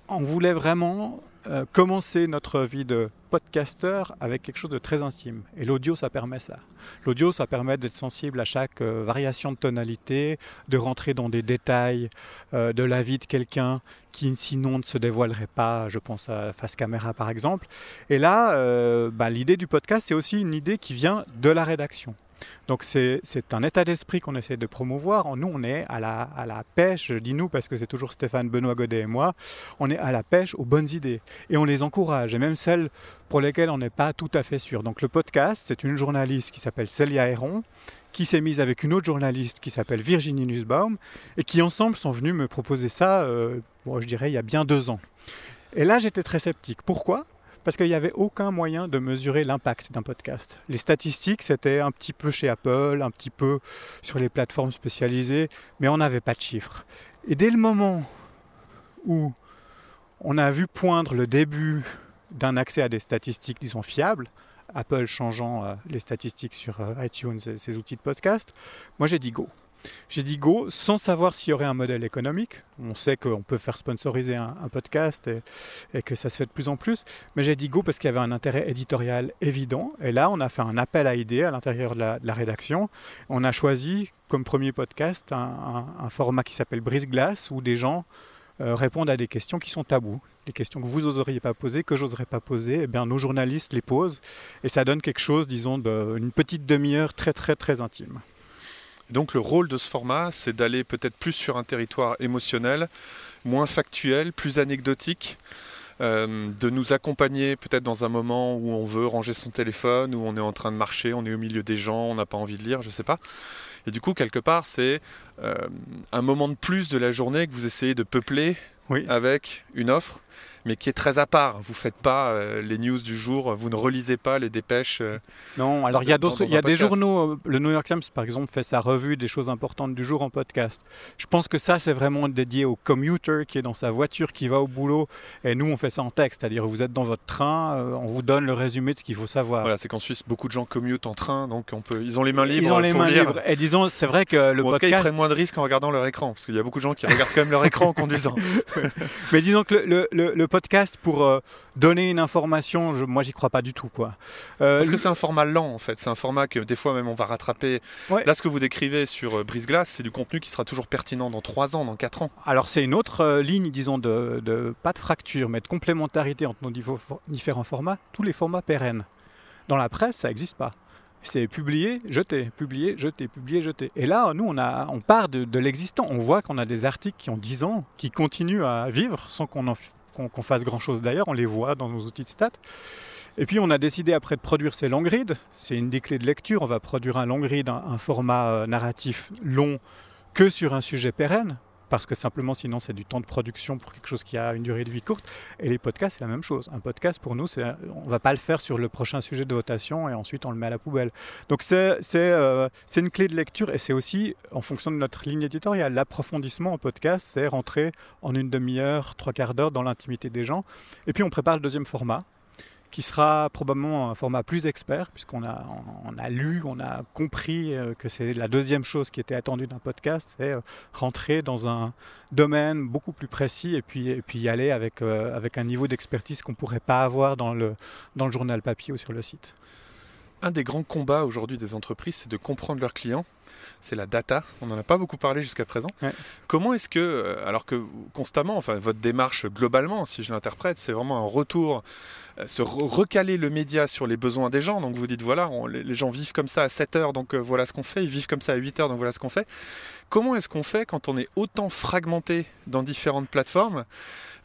on voulait vraiment euh, commencer notre vie de podcasteur avec quelque chose de très intime. Et l'audio, ça permet ça. L'audio, ça permet d'être sensible à chaque euh, variation de tonalité, de rentrer dans des détails euh, de la vie de quelqu'un qui sinon ne se dévoilerait pas, je pense à face caméra par exemple. Et là, bah, l'idée du podcast, c'est aussi une idée qui vient de la rédaction. Donc c'est un état d'esprit qu'on essaie de promouvoir. Nous, on est à la, à la pêche, je dis nous parce que c'est toujours Stéphane Benoît Godet et moi, on est à la pêche aux bonnes idées. Et on les encourage, et même celles pour lesquelles on n'est pas tout à fait sûr. Donc le podcast, c'est une journaliste qui s'appelle Célia Héron, qui s'est mise avec une autre journaliste qui s'appelle Virginie Nussbaum, et qui ensemble sont venus me proposer ça, euh, je dirais, il y a bien deux ans. Et là, j'étais très sceptique. Pourquoi? Parce qu'il n'y avait aucun moyen de mesurer l'impact d'un podcast. Les statistiques, c'était un petit peu chez Apple, un petit peu sur les plateformes spécialisées, mais on n'avait pas de chiffres. Et dès le moment où on a vu poindre le début d'un accès à des statistiques, disons, fiables, Apple changeant euh, les statistiques sur euh, iTunes et ses outils de podcast, moi j'ai dit go. J'ai dit go sans savoir s'il y aurait un modèle économique. On sait qu'on peut faire sponsoriser un, podcast et, que ça se fait de plus en plus. Mais j'ai dit go parce qu'il y avait un intérêt éditorial évident. Et là, on a fait un appel à idées à l'intérieur de, la, rédaction. On a choisi comme premier podcast un, format qui s'appelle Brise-Glace où des gens euh, répondent à des questions qui sont tabous. Des questions que vous n'oseriez pas poser, que j'oserais pas poser. Eh bien, nos journalistes les posent. Et ça donne quelque chose, disons, d'une petite demi-heure très, très, très intime. Donc le rôle de ce format, c'est d'aller peut-être plus sur un territoire émotionnel, moins factuel, plus anecdotique. Euh, de nous accompagner peut-être dans un moment où on veut ranger son téléphone, où on est en train de marcher, on est au milieu des gens, on n'a pas envie de lire, je ne sais pas. Et du coup, quelque part, c'est euh, un moment de plus de la journée que vous essayez de peupler avec une offre mais qui est très à part. Vous faites pas euh, les news du jour, vous ne relisez pas les dépêches. Euh, non, alors il y a d'autres, il y a des journaux. Euh, le New York Times, par exemple, fait sa revue des choses importantes du jour en podcast. Je pense que ça, c'est vraiment dédié au commuter qui est dans sa voiture, qui va au boulot, et nous, on fait ça en texte, c'est-à-dire vous êtes dans votre train, on vous donne le résumé de ce qu'il faut savoir. Voilà, c'est qu'en Suisse, beaucoup de gens commutent en train, donc on peut, ils ont les mains libres. Ils ont les mains libres. Et disons, c'est vrai que le podcast. En tout cas, ils prennent moins de risques en regardant leur écran, parce qu'il y a beaucoup de gens qui regardent quand même leur écran en conduisant. Mais disons que le, le, podcast pour euh, donner une information, je, moi j'y crois pas du tout quoi. Euh, Parce que c'est un format lent en fait, c'est un format que des fois même on va rattraper. Là ce que vous décrivez sur euh, Brise Glace, c'est du contenu qui sera toujours pertinent dans 3 ans, dans 4 ans. Alors c'est une autre ligne, disons, de, de, pas de fracture, mais de complémentarité entre nos différents formats, tous les formats pérennes. Dans la presse, ça n'existe pas. C'est publié, jeté, publié, jeté, publié, jeté. Et là, nous, on, a, on part de, l'existant. On voit qu'on a des articles qui ont 10 ans, qui continuent à vivre sans qu'on fasse grand-chose d'ailleurs. On les voit dans nos outils de stats. Et puis on a décidé après de produire ces long grids. C'est une des clés de lecture. On va produire un long grid, un format euh, narratif long que sur un sujet pérenne parce que simplement sinon c'est du temps de production pour quelque chose qui a une durée de vie courte. Et les podcasts, c'est la même chose. Un podcast, pour nous, on ne va pas le faire sur le prochain sujet de votation et ensuite on le met à la poubelle. Donc c'est euh, une clé de lecture et c'est aussi en fonction de notre ligne éditoriale. L'approfondissement en podcast, c'est rentrer en une demi-heure, trois quarts d'heure dans l'intimité des gens. Et puis on prépare le deuxième format qui sera probablement un format plus expert, puisqu'on a, on a lu, on a compris euh, que c'est la deuxième chose qui était attendue d'un podcast, c'est euh, rentrer dans un domaine beaucoup plus précis et puis, et puis y aller avec, euh, avec un niveau d'expertise qu'on ne pourrait pas avoir dans le, dans le journal papier ou sur le site. Un des grands combats aujourd'hui des entreprises, c'est de comprendre leurs clients c'est la data. On n'en a pas beaucoup parlé jusqu'à présent. Comment est-ce que, euh, alors que constamment, enfin votre démarche globalement, si je l'interprète, c'est vraiment un retour, euh, se recaler le média sur les besoins des gens. Donc vous dites, voilà, les, gens vivent comme ça à 7 heures, donc euh, voilà ce qu'on fait. Ils vivent comme ça à 8 heures, donc voilà ce qu'on fait. Comment est-ce qu'on fait quand on est autant fragmenté dans différentes plateformes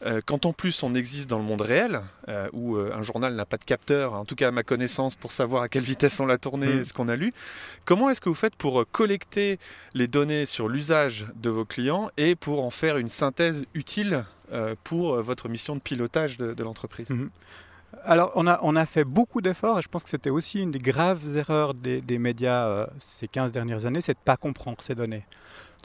euh, quand en plus on existe dans le monde réel, euh, où euh, un journal n'a pas de capteur, en tout cas à ma connaissance, pour savoir à quelle vitesse on l'a tourné, mm. ce qu'on a lu, comment est-ce que vous faites pour collecter les données sur l'usage de vos clients et pour en faire une synthèse utile pour votre mission de pilotage de, l'entreprise? Mm-hmm. Alors, on a, on a fait beaucoup d'efforts et je pense que c'était aussi une des graves erreurs des, des médias ces 15 dernières années, c'est de ne pas comprendre ces données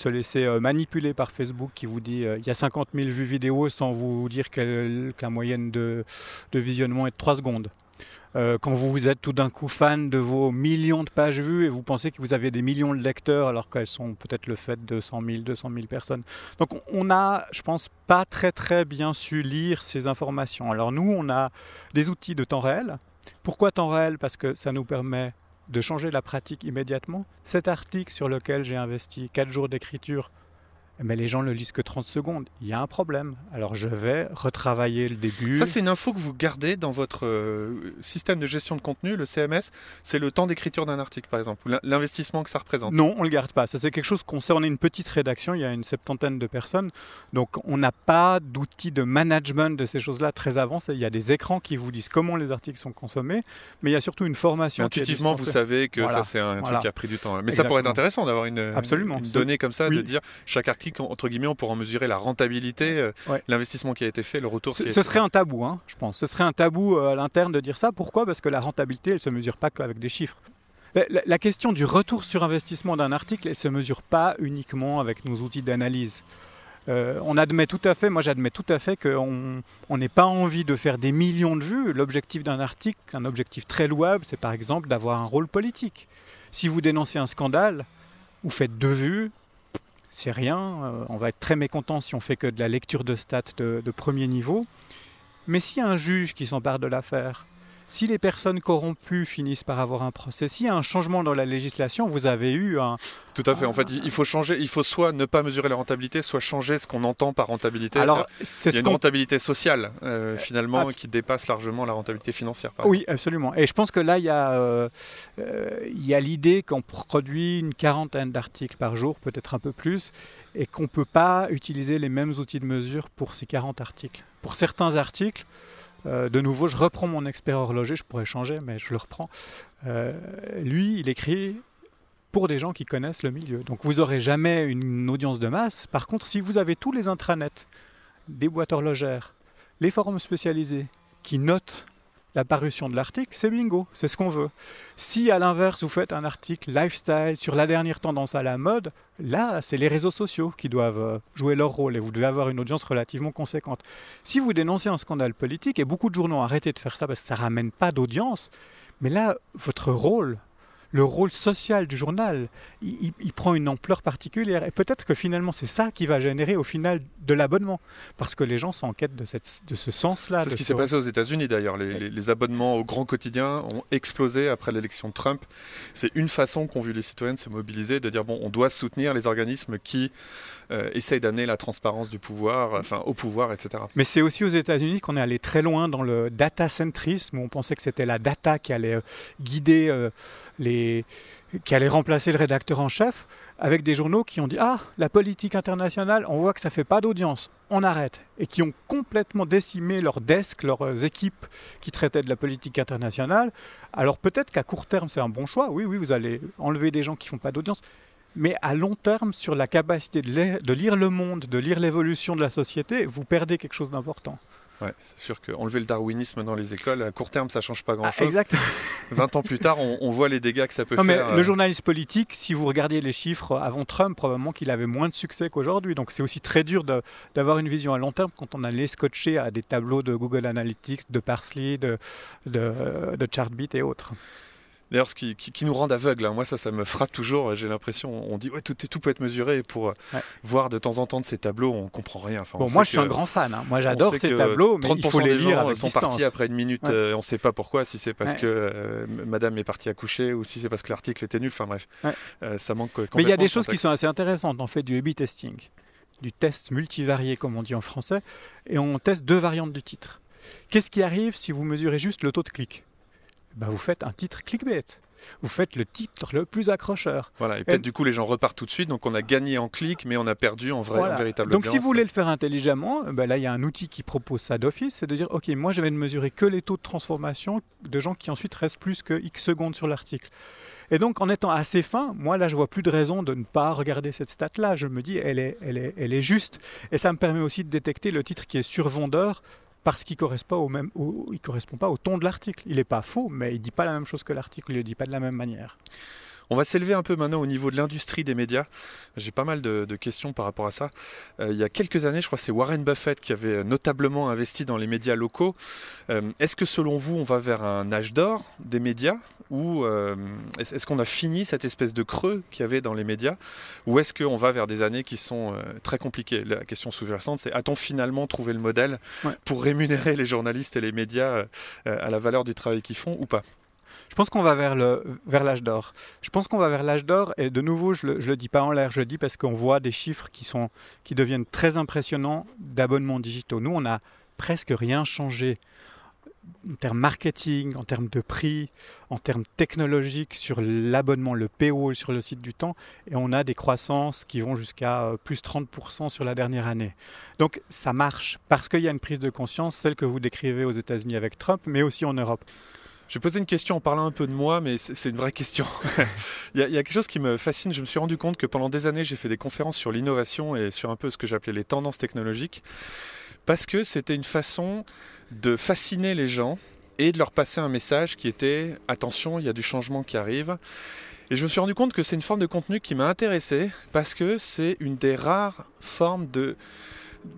se laisser euh, manipuler par Facebook qui vous dit euh, il y a 50 000 vues vidéo sans vous dire que la moyenne de, visionnement est de 3 secondes. Euh, quand vous êtes tout d'un coup fan de vos millions de pages vues et vous pensez que vous avez des millions de lecteurs alors qu'elles sont peut-être le fait de 100 000, 200 000 personnes. Donc on a, je pense, pas très très bien su lire ces informations. Alors nous, on a des outils de temps réel. Pourquoi temps réel? Parce que ça nous permet de changer la pratique immédiatement? Cet article sur lequel j'ai investi 4 jours d'écriture mais les gens ne le lisent que 30 secondes. Il y a un problème. Alors je vais retravailler le début. Ça, c'est une info que vous gardez dans votre euh, système de gestion de contenu, le CMS. C'est le temps d'écriture d'un article, par exemple, l'investissement que ça représente. Non, on ne le garde pas. Ça, c'est quelque chose qu'on sait. On est une petite rédaction, il y a une septantaine de personnes. Donc on n'a pas d'outils de management de ces choses-là très avancés. Il y a des écrans qui vous disent comment les articles sont consommés, mais il y a surtout une formation. intuitivement, vous savez que ça, c'est un, truc qui a pris du temps. Mais ça pourrait être intéressant d'avoir une, Absolument. donnée comme ça, de dire chaque article entre guillemets, on pourra mesurer la rentabilité, euh, l'investissement qui a été fait, le retour. Ce, ce serait un tabou, hein, je pense. Ce serait un tabou euh, à l'interne de dire ça. Pourquoi? Parce que la rentabilité, elle ne se mesure pas qu'avec des chiffres. La, question du retour sur investissement d'un article, elle ne se mesure pas uniquement avec nos outils d'analyse. Euh, on admet tout à fait, moi j'admets tout à fait qu'on n'ait pas envie de faire des millions de vues. L'objectif d'un article, un objectif très louable, c'est par exemple d'avoir un rôle politique. Si vous dénoncez un scandale, vous faites deux vues, c'est rien. Euh, on va être très mécontent si on fait que de la lecture de stats de, de premier niveau. Mais s'il y a un juge qui s'empare de l'affaire, si les personnes corrompues finissent par avoir un procès, s'il y a un changement dans la législation, vous avez eu un... Tout à fait. En fait, il faut changer. Il faut soit ne pas mesurer la rentabilité, soit changer ce qu'on entend par rentabilité. Alors, c'est il y a une rentabilité sociale euh, finalement ah. qui dépasse largement la rentabilité financière. oui, absolument. Et je pense que là, il y a, euh, euh, il y a l'idée qu'on produit une quarantaine d'articles par jour, peut-être un peu plus, et qu'on ne peut pas utiliser les mêmes outils de mesure pour ces 40 articles. Pour certains articles, euh, de nouveau, je reprends mon expert horloger, je pourrais changer, mais je le reprends. Euh, lui, il écrit pour des gens qui connaissent le milieu. Donc vous n'aurez jamais une audience de masse. Par contre, si vous avez tous les intranets des boîtes horlogères, les forums spécialisés qui notent la parution de l'article, c'est bingo, c'est ce qu'on veut. Si à l'inverse, vous faites un article lifestyle sur la dernière tendance à la mode, là, c'est les réseaux sociaux qui doivent euh, jouer leur rôle et vous devez avoir une audience relativement conséquente. Si vous dénoncez un scandale politique, et beaucoup de journaux ont arrêté de faire ça parce que ça ramène pas d'audience, mais là, votre rôle, le rôle social du journal, il, prend une ampleur particulière. Et peut-être que finalement, c'est ça qui va générer au final de l'abonnement. Parce que les gens sont en quête de, cette, de ce sens-là. C'est ce qui s'est passé aux États-Unis d'ailleurs. Les, abonnements au grand quotidien ont explosé après l'élection de Trump. C'est une façon qu'ont vu les citoyens de se mobiliser, de dire bon, on doit soutenir les organismes qui euh, essayent d'amener la transparence du pouvoir, enfin au pouvoir, etc. Mais c'est aussi aux États-Unis qu'on est allé très loin dans le data-centrisme, où on pensait que c'était la data qui allait euh, guider euh, qui allait remplacer le rédacteur en chef, avec des journaux qui ont dit Ah, la politique internationale, on voit que ça fait pas d'audience, on arrête. Et qui ont complètement décimé leurs desks, leurs équipes qui traitaient de la politique internationale. Alors peut-être qu'à court terme, c'est un bon choix. Oui, oui, vous allez enlever des gens qui font pas d'audience. Mais à long terme, sur la capacité de lire le monde, de lire l'évolution de la société, vous perdez quelque chose d'important. Ouais, c'est sûr qu'enlever le darwinisme dans les écoles, à court terme, ça change pas grand-chose. Ah, exact. 20 ans plus tard, on, voit les dégâts que ça peut faire. Mais le euh, journaliste politique, si vous regardiez les chiffres avant Trump, probablement qu'il avait moins de succès qu'aujourd'hui. Donc c'est aussi très dur d'avoir une vision à long terme quand on allait scotcher à des tableaux de Google Analytics, de Parsley, de, de, de Chartbeat et autres. D'ailleurs, ce qui, nous rend aveugles, hein. moi ça, ça me frappe toujours. J'ai l'impression, on dit ouais, tout, tout peut être mesuré. pour euh, voir de temps en temps de ces tableaux, on comprend rien. bon, moi je suis un grand fan. Hein. Moi j'adore ces tableaux, mais il faut les lire avec sont partis après une minute. Euh, on ne sait pas pourquoi, si c'est parce que euh, Madame est partie accoucher ou si c'est parce que l'article était nul. Enfin bref, ça manque. Mais il y a des choses qui sont assez intéressantes. On fait du A/B testing, du test multivarié comme on dit en français, et on teste deux variantes du titre. Qu'est-ce qui arrive si vous mesurez juste le taux de clic? Bah, vous faites un titre clickbait. Vous faites le titre le plus accrocheur. Voilà, et peut-être du coup les gens repartent tout de suite, donc on a gagné en clic, mais on a perdu en, vrai, véritable Donc si vous voulez le faire intelligemment, ben là il y a un outil qui propose ça d'office, c'est de dire ok, moi je vais ne mesurer que les taux de transformation de gens qui ensuite restent plus que X secondes sur l'article. Et donc en étant assez fin, moi là je vois plus de raison de ne pas regarder cette stat là. Je me dis elle est, elle est, elle est juste. Et ça me permet aussi de détecter le titre qui est survendeur parce qu'il ne correspond, correspond pas au ton de l'article. Il n'est pas faux, mais il ne dit pas la même chose que l'article, il ne le dit pas de la même manière. On va s'élever un peu maintenant au niveau de l'industrie des médias. J'ai pas mal de, questions par rapport à ça. Euh, il y a quelques années, je crois que c'est Warren Buffett qui avait notablement investi dans les médias locaux. Euh, est-ce que selon vous, on va vers un âge d'or des médias ou euh, est-ce qu'on a fini cette espèce de creux qu'il y avait dans les médias ou est-ce qu'on va vers des années qui sont très compliquées? La question sous-jacente, c'est a-t-on finalement trouvé le modèle pour rémunérer les journalistes et les médias à la valeur du travail qu'ils font ou pas? Je pense qu'on va vers l'âge d'or. Je pense qu'on va vers l'âge d'or et de nouveau, je le, le dis pas en l'air, je le dis parce qu'on voit des chiffres qui sont qui deviennent très impressionnants d'abonnements digitaux. Nous, on n'a presque rien changé en termes marketing, en termes de prix, en termes technologiques sur l'abonnement, le paywall sur le site du temps, et on a des croissances qui vont jusqu'à euh, plus 30% sur la dernière année. Donc ça marche parce qu'il y a une prise de conscience, celle que vous décrivez aux États-Unis avec Trump, mais aussi en Europe. Je vais poser une question en parlant un peu de moi, mais c'est une vraie question. il, y a, quelque chose qui me fascine. Je me suis rendu compte que pendant des années, j'ai fait des conférences sur l'innovation et sur un peu ce que j'appelais les tendances technologiques, parce que c'était une façon de fasciner les gens et de leur passer un message qui était attention, il y a du changement qui arrive. Et je me suis rendu compte que c'est une forme de contenu qui m'a intéressé parce que c'est une des rares formes de,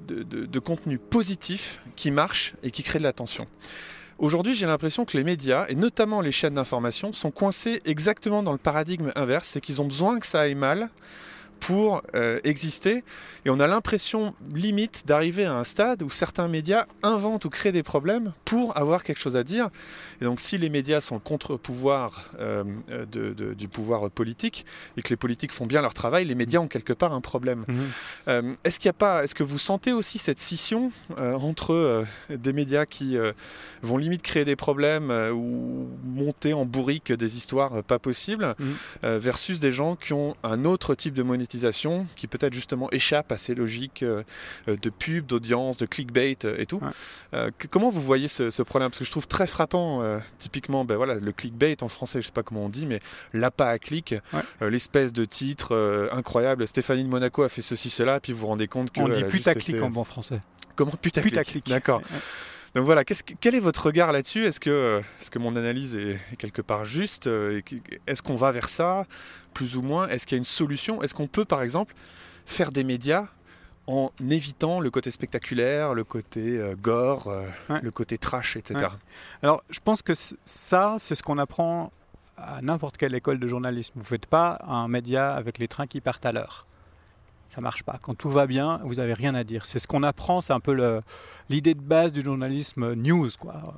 de, de, contenu positif qui marche et qui crée de l'attention. Aujourd'hui, j'ai l'impression que les médias, et notamment les chaînes d'information, sont coincés exactement dans le paradigme inverse, c'est qu'ils ont besoin que ça aille mal pour euh, exister. Et on a l'impression limite d'arriver à un stade où certains médias inventent ou créent des problèmes pour avoir quelque chose à dire. Et donc si les médias sont le contre-pouvoir euh, du pouvoir politique et que les politiques font bien leur travail, les médias ont quelque part un problème. Mhm. Euh, est-ce qu'il y a pas, est-ce que vous sentez aussi cette scission entre des médias qui vont limite créer des problèmes ou monter en bourrique des histoires pas possibles, mhm. versus des gens qui ont un autre type de monétisation qui peut-être justement échappe à ces logiques euh, euh, de pub, d'audience, de clickbait euh, et tout. comment vous voyez ce, problème? Parce que je trouve très frappant, typiquement, ben voilà, le clickbait en français, je sais pas comment on dit, mais l'appât à clic, l'espèce de titre incroyable. Stéphanie de Monaco a fait ceci, cela, puis vous vous rendez compte que. On dit putaclic en bon français. comment? Putaclic. Putaclic. D'accord. Donc voilà, que- quel est votre regard là-dessus? Est-ce que, est que mon analyse est, est quelque part juste Est-ce qu'on va vers ça, plus ou moins Est-ce qu'il y a une solution? Est-ce qu'on peut, par exemple, faire des médias en évitant le côté spectaculaire, le côté euh, gore, euh, Ouais. le côté trash, etc. Ouais. Alors, je pense que ça, c'est ce qu'on apprend à n'importe quelle école de journalisme. Vous ne faites pas un média avec les trains qui partent à l'heure. Ça marche pas. Quand tout va bien, vous n'avez rien à dire. C'est ce qu'on apprend, c'est un peu l'idée de base du journalisme news.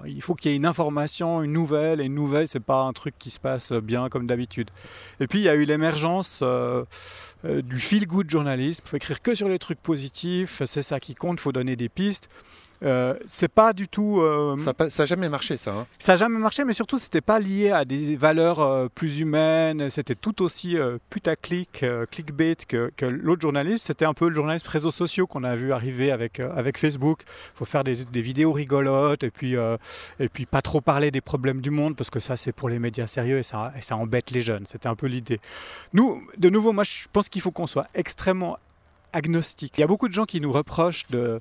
Il faut qu'il y ait une information, une nouvelle, et une nouvelle, c'est pas un truc qui se passe bien comme d'habitude. Et puis, il y a eu l'émergence euh, euh, du feel-good journalisme. Il faut écrire que sur les trucs positifs, c'est ça qui compte, il faut donner des pistes. Euh, c'est pas du tout. euh, Ça n'a jamais marché, ça. hein. ça n'a jamais marché, mais surtout, c'était pas lié à des valeurs euh, plus humaines. C'était tout aussi putaclic, clickbait que, que l'autre journalisme. C'était un peu le journalisme réseaux sociaux qu'on a vu arriver avec, avec Facebook. Il faut faire des, des vidéos rigolotes et puis, et puis pas trop parler des problèmes du monde parce que ça, c'est pour les médias sérieux et ça, et ça embête les jeunes. C'était un peu l'idée. Nous, de nouveau, moi, je pense qu'il faut qu'on soit extrêmement agnostique. Il y a beaucoup de gens qui nous reprochent de,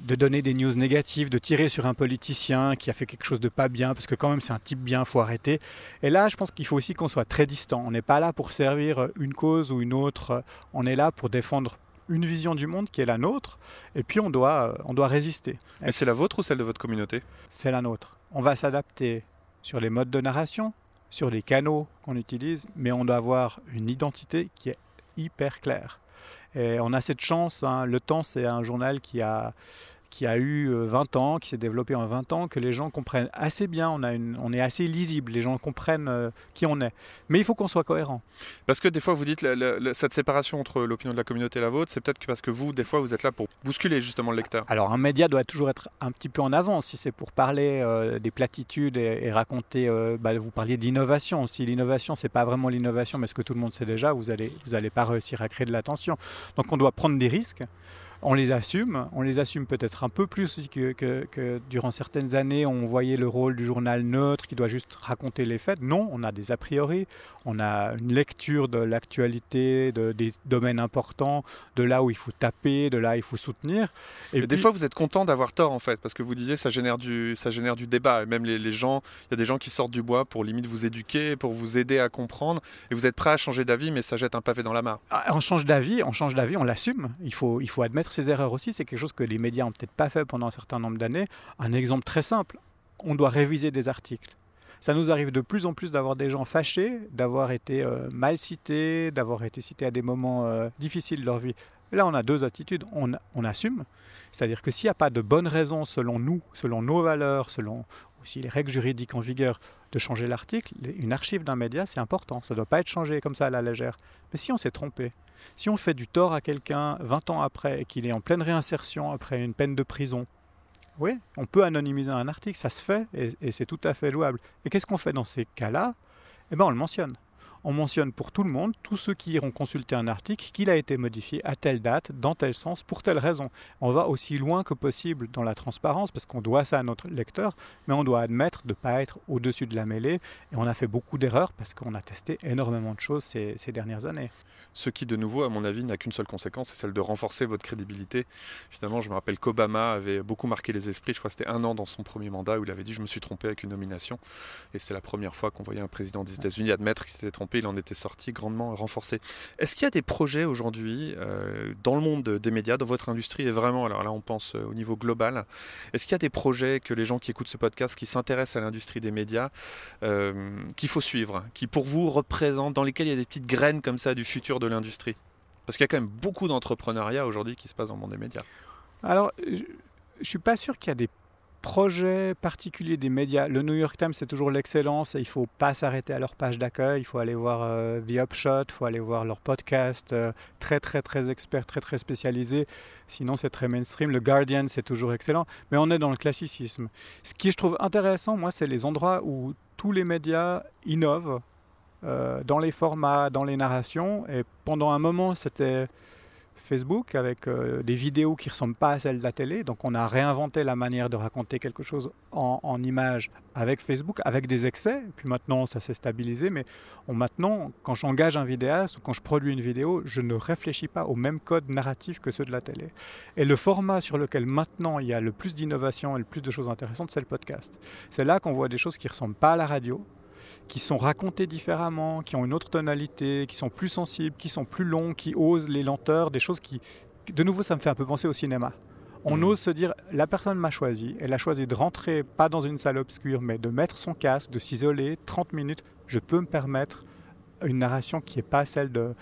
de donner des news négatives, de tirer sur un politicien qui a fait quelque chose de pas bien, parce que quand même c'est un type bien, faut arrêter. Et là, je pense qu'il faut aussi qu'on soit très distant. On n'est pas là pour servir une cause ou une autre. On est là pour défendre une vision du monde qui est la nôtre, et puis on doit, on doit résister. Mais c'est la vôtre ou celle de votre communauté? C'est la nôtre. On va s'adapter sur les modes de narration, sur les canaux qu'on utilise, mais on doit avoir une identité qui est hyper claire. Et on a cette chance, hein, Le Temps c'est un journal qui a, qui a eu euh, 20 ans, qui s'est développé en 20 ans, que les gens comprennent assez bien, on, a une, on est assez lisible, les gens comprennent euh, qui on est. Mais il faut qu'on soit cohérent. Parce que des fois, vous dites la- cette séparation entre l'opinion de la communauté et la vôtre, c'est peut-être que parce que vous, des fois, vous êtes là pour bousculer justement le lecteur. Alors un média doit toujours être un petit peu en avance si c'est pour parler euh, des platitudes et, et raconter. euh, bah, vous parliez d'innovation. Si l'innovation c'est pas vraiment l'innovation, mais ce que tout le monde sait déjà, vous allez vous allez pas réussir à créer de l'attention. Donc on doit prendre des risques. On les assume, on les assume peut-être un peu plus aussi que, que- que durant certaines années on voyait le rôle du journal neutre qui doit juste raconter les faits. Non, on a des a priori, on a une lecture de l'actualité, de, des domaines importants, de là où il faut taper, de là où il faut soutenir. Et des fois, vous êtes content d'avoir tort en fait, parce que vous disiez ça génère du, ça génère du débat. Et même les, les gens, il y a des gens qui sortent du bois pour limite vous éduquer, pour vous aider à comprendre. Et vous êtes prêt à changer d'avis, mais ça jette un pavé dans la mare. Ah, On change d'avis, on change d'avis, on l'assume. Il faut, il faut admettre ses erreurs aussi. C'est quelque chose que les médias ont peut-être pas fait pendant un certain nombre d'années. Un exemple très simple on doit réviser des articles. Ça nous arrive de plus en plus d'avoir des gens fâchés, d'avoir été euh, mal cités, d'avoir été cités à des moments euh, difficiles de leur vie. Là, on a deux attitudes. On, on assume, c'est-à-dire que s'il n'y a pas de bonnes raisons selon nous, selon nos valeurs, selon aussi les règles juridiques en vigueur, de changer l'article, une archive d'un média, c'est important. Ça ne doit pas être changé comme ça à la légère. Mais si on s'est trompé, si on fait du tort à quelqu'un 20 ans après et qu'il est en pleine réinsertion après une peine de prison, oui, on peut anonymiser un article, ça se fait et, c'est tout à fait louable. Et qu'est-ce qu'on fait dans ces cas-là? Eh bien, on le mentionne. On mentionne pour tout le monde, tous ceux qui iront consulter un article, qu'il a été modifié à telle date, dans tel sens, pour telle raison. On va aussi loin que possible dans la transparence, parce qu'on doit ça à notre lecteur, mais on doit admettre de ne pas être au-dessus de la mêlée. Et on a fait beaucoup d'erreurs parce qu'on a testé énormément de choses ces dernières années. Ce qui, de nouveau, à mon avis, n'a qu'une seule conséquence, c'est celle de renforcer votre crédibilité. Finalement, je me rappelle qu'Obama avait beaucoup marqué les esprits. Je crois que c'était un an dans son premier mandat où il avait dit Je me suis trompé avec une nomination. Et c'était la première fois qu'on voyait un président des États-Unis admettre qu'il s'était trompé. Il en était sorti grandement renforcé. Est-ce qu'il y a des projets aujourd'hui euh, dans le monde des médias, dans votre industrie, et vraiment, alors là, on pense euh, au niveau global, est-ce qu'il y a des projets que les gens qui écoutent ce podcast, qui s'intéressent à l'industrie des médias, euh, qu'il faut suivre, qui pour vous représentent, dans lesquels il y a des petites graines comme ça du futur de l'industrie Parce qu'il y a quand même beaucoup d'entrepreneuriat aujourd'hui qui se passe dans le monde des médias. Alors, je ne suis pas sûr qu'il y a des projets particuliers des médias. Le New York Times, c'est toujours l'excellence. Il ne faut pas s'arrêter à leur page d'accueil. Il faut aller voir euh, The Upshot, il faut aller voir leur podcast, euh, très très très expert, très très spécialisé. Sinon, c'est très mainstream. Le Guardian, c'est toujours excellent. Mais on est dans le classicisme. Ce qui je trouve intéressant, moi, c'est les endroits où tous les médias innovent euh, dans les formats, dans les narrations. Et pendant un moment, c'était Facebook avec euh, des vidéos qui ressemblent pas à celles de la télé. Donc on a réinventé la manière de raconter quelque chose en, en images avec Facebook, avec des excès. Puis maintenant ça s'est stabilisé, mais maintenant quand j'engage un vidéaste ou quand je produis une vidéo, je ne réfléchis pas au même code narratif que ceux de la télé. Et le format sur lequel maintenant il y a le plus d'innovation et le plus de choses intéressantes, c'est le podcast. C'est là qu'on voit des choses qui ressemblent pas à la radio, qui sont racontés différemment, qui ont une autre tonalité, qui sont plus sensibles, qui sont plus longs, qui osent les lenteurs, des choses qui, de nouveau, ça me fait un peu penser au cinéma. On mmh. ose se dire, la personne m'a choisi, elle a choisi de rentrer pas dans une salle obscure, mais de mettre son casque, de s'isoler 30 minutes, je peux me permettre une narration qui n'est pas celle de,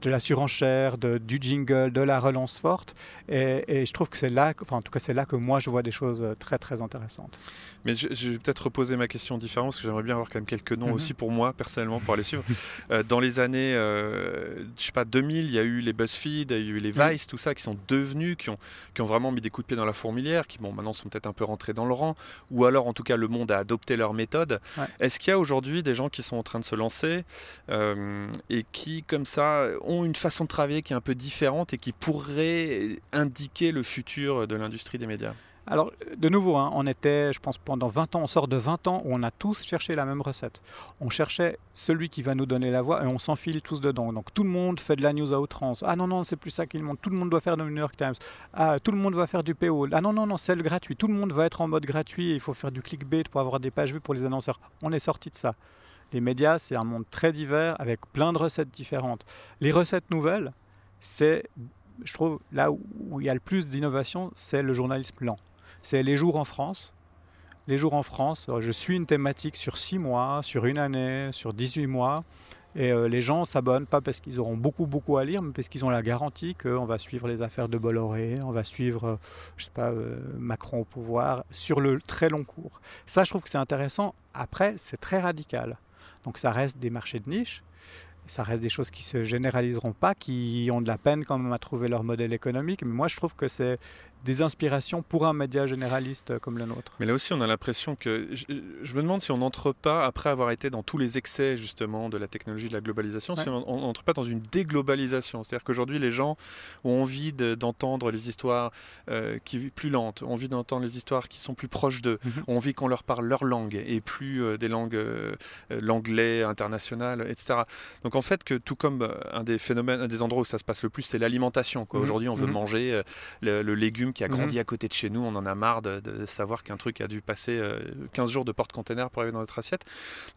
de la surenchère, de, du jingle, de la relance forte. Et, et je trouve que c'est là, enfin en tout cas c'est là que moi je vois des choses très très intéressantes. Mais je, je vais peut-être reposer ma question différemment parce que j'aimerais bien avoir quand même quelques noms mm -hmm. aussi pour moi personnellement pour aller suivre. euh, dans les années, euh, je sais pas 2000, il y a eu les BuzzFeed, il y a eu les Vice, tout ça qui sont devenus, qui ont, qui ont vraiment mis des coups de pied dans la fourmilière, qui bon maintenant sont peut-être un peu rentrés dans le rang, ou alors en tout cas le monde a adopté leur méthode. Ouais. Est-ce qu'il y a aujourd'hui des gens qui sont en train de se lancer euh, et qui comme ça ont une façon de travailler qui est un peu différente et qui pourrait indiquer le futur de l'industrie des médias? Alors, de nouveau, hein, on était, je pense, pendant 20 ans, on sort de 20 ans où on a tous cherché la même recette. On cherchait celui qui va nous donner la voix et on s'enfile tous dedans. Donc, tout le monde fait de la news à outrance. Ah non, non, c'est plus ça qu'il montre. Tout le monde doit faire du New York Times. Ah, tout le monde va faire du PO. Ah non, non, non, c'est le gratuit. Tout le monde va être en mode gratuit. Il faut faire du clickbait pour avoir des pages vues pour les annonceurs. On est sorti de ça. Les médias, c'est un monde très divers avec plein de recettes différentes. Les recettes nouvelles, c'est, je trouve, là où il y a le plus d'innovation, c'est le journalisme lent. C'est les jours en France. Les jours en France, je suis une thématique sur 6 mois, sur une année, sur 18 mois. Et euh, les gens s'abonnent pas parce qu'ils auront beaucoup beaucoup à lire, mais parce qu'ils ont la garantie qu'on va suivre les affaires de Bolloré, on va suivre, euh, je sais pas, euh, Macron au pouvoir sur le très long cours. Ça, je trouve que c'est intéressant. Après, c'est très radical. Donc ça reste des marchés de niche, ça reste des choses qui se généraliseront pas, qui ont de la peine quand même à trouver leur modèle économique. Mais moi, je trouve que c'est des inspirations pour un média généraliste comme le nôtre. Mais là aussi, on a l'impression que. Je, je me demande si on n'entre pas, après avoir été dans tous les excès justement de la technologie, de la globalisation, ouais. si on n'entre pas dans une déglobalisation. C'est-à-dire qu'aujourd'hui, les gens ont envie d'entendre de, les histoires euh, qui plus lentes, ont envie d'entendre les histoires qui sont plus proches d'eux, mm -hmm. ont envie qu'on leur parle leur langue et plus euh, des langues, euh, l'anglais international, etc. Donc en fait, que tout comme euh, un des phénomènes, un des endroits où ça se passe le plus, c'est l'alimentation. -hmm. Aujourd'hui, on veut mm -hmm. manger euh, le, le légume qui a grandi mmh. à côté de chez nous. On en a marre de, de savoir qu'un truc a dû passer 15 euh, jours de porte-container pour arriver dans notre assiette.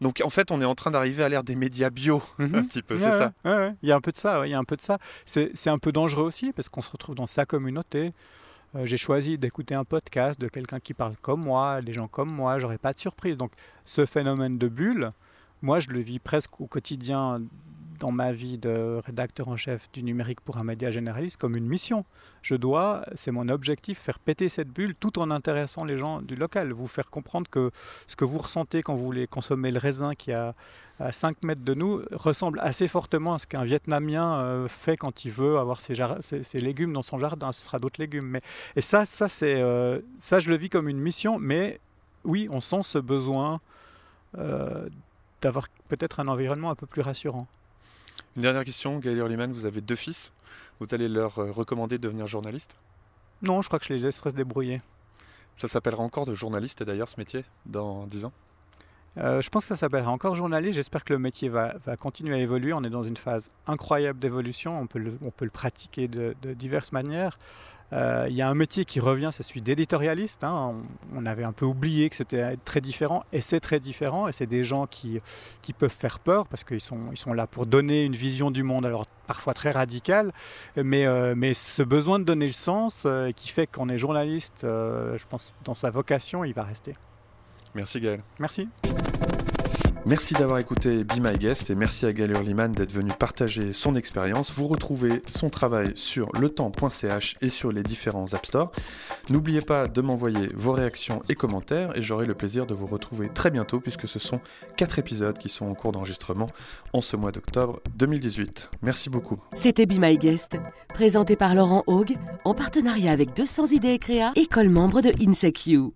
Donc en fait, on est en train d'arriver à l'ère des médias bio, mmh. un petit peu, ouais, c'est ouais, ça. Ouais, il y a un peu de ça, il y a un peu de ça. C'est un peu dangereux aussi parce qu'on se retrouve dans sa communauté. Euh, j'ai choisi d'écouter un podcast de quelqu'un qui parle comme moi, des gens comme moi, j'aurais pas de surprise. Donc ce phénomène de bulle, moi je le vis presque au quotidien dans ma vie de rédacteur en chef du numérique pour un média généraliste comme une mission. Je dois, c'est mon objectif, faire péter cette bulle tout en intéressant les gens du local, vous faire comprendre que ce que vous ressentez quand vous voulez consommer le raisin qui a à 5 mètres de nous ressemble assez fortement à ce qu'un Vietnamien euh, fait quand il veut avoir ses, légumes dans son jardin. Ce sera d'autres légumes. Et ça, ça, c'est, euh, ça, je le vis comme une mission, mais oui, on sent ce besoin euh, d'avoir peut-être un environnement un peu plus rassurant. Une dernière question, Gaël Hurliman, vous avez deux fils. Vous allez leur euh, recommander de devenir journaliste? Non, je crois que je les laisserai se débrouiller. Ça s'appellera encore de journaliste d'ailleurs ce métier dans 10 ans? Euh, je pense que ça s'appellera encore journaliste. J'espère que le métier va, va, continuer à évoluer. On est dans une phase incroyable d'évolution. On, peut le, on peut le pratiquer de, de diverses manières. Euh, il y a un métier qui revient, c'est celui d'éditorialiste. Hein. On, on, avait un peu oublié que c'était très différent, et c'est très différent, et c'est des gens qui, qui peuvent faire peur, parce qu'ils sont, ils sont là pour donner une vision du monde, alors parfois très radicale, mais, euh, mais ce besoin de donner le sens euh, qui fait qu'on est journaliste, je pense, dans sa vocation, il va rester. Merci Gaël. Merci. Merci d'avoir écouté Be My Guest et merci à Gaël Hurliman d'être venu partager son expérience. Vous retrouvez son travail sur letemps.ch et sur les différents App Store. N'oubliez pas de m'envoyer vos réactions et commentaires et j'aurai le plaisir de vous retrouver très bientôt puisque ce sont quatre épisodes qui sont en cours d'enregistrement en ce mois d'octobre 2018. Merci beaucoup. C'était Be My Guest, présenté par Laurent Haug en partenariat avec 200 idées et créa, école membre de INSECU.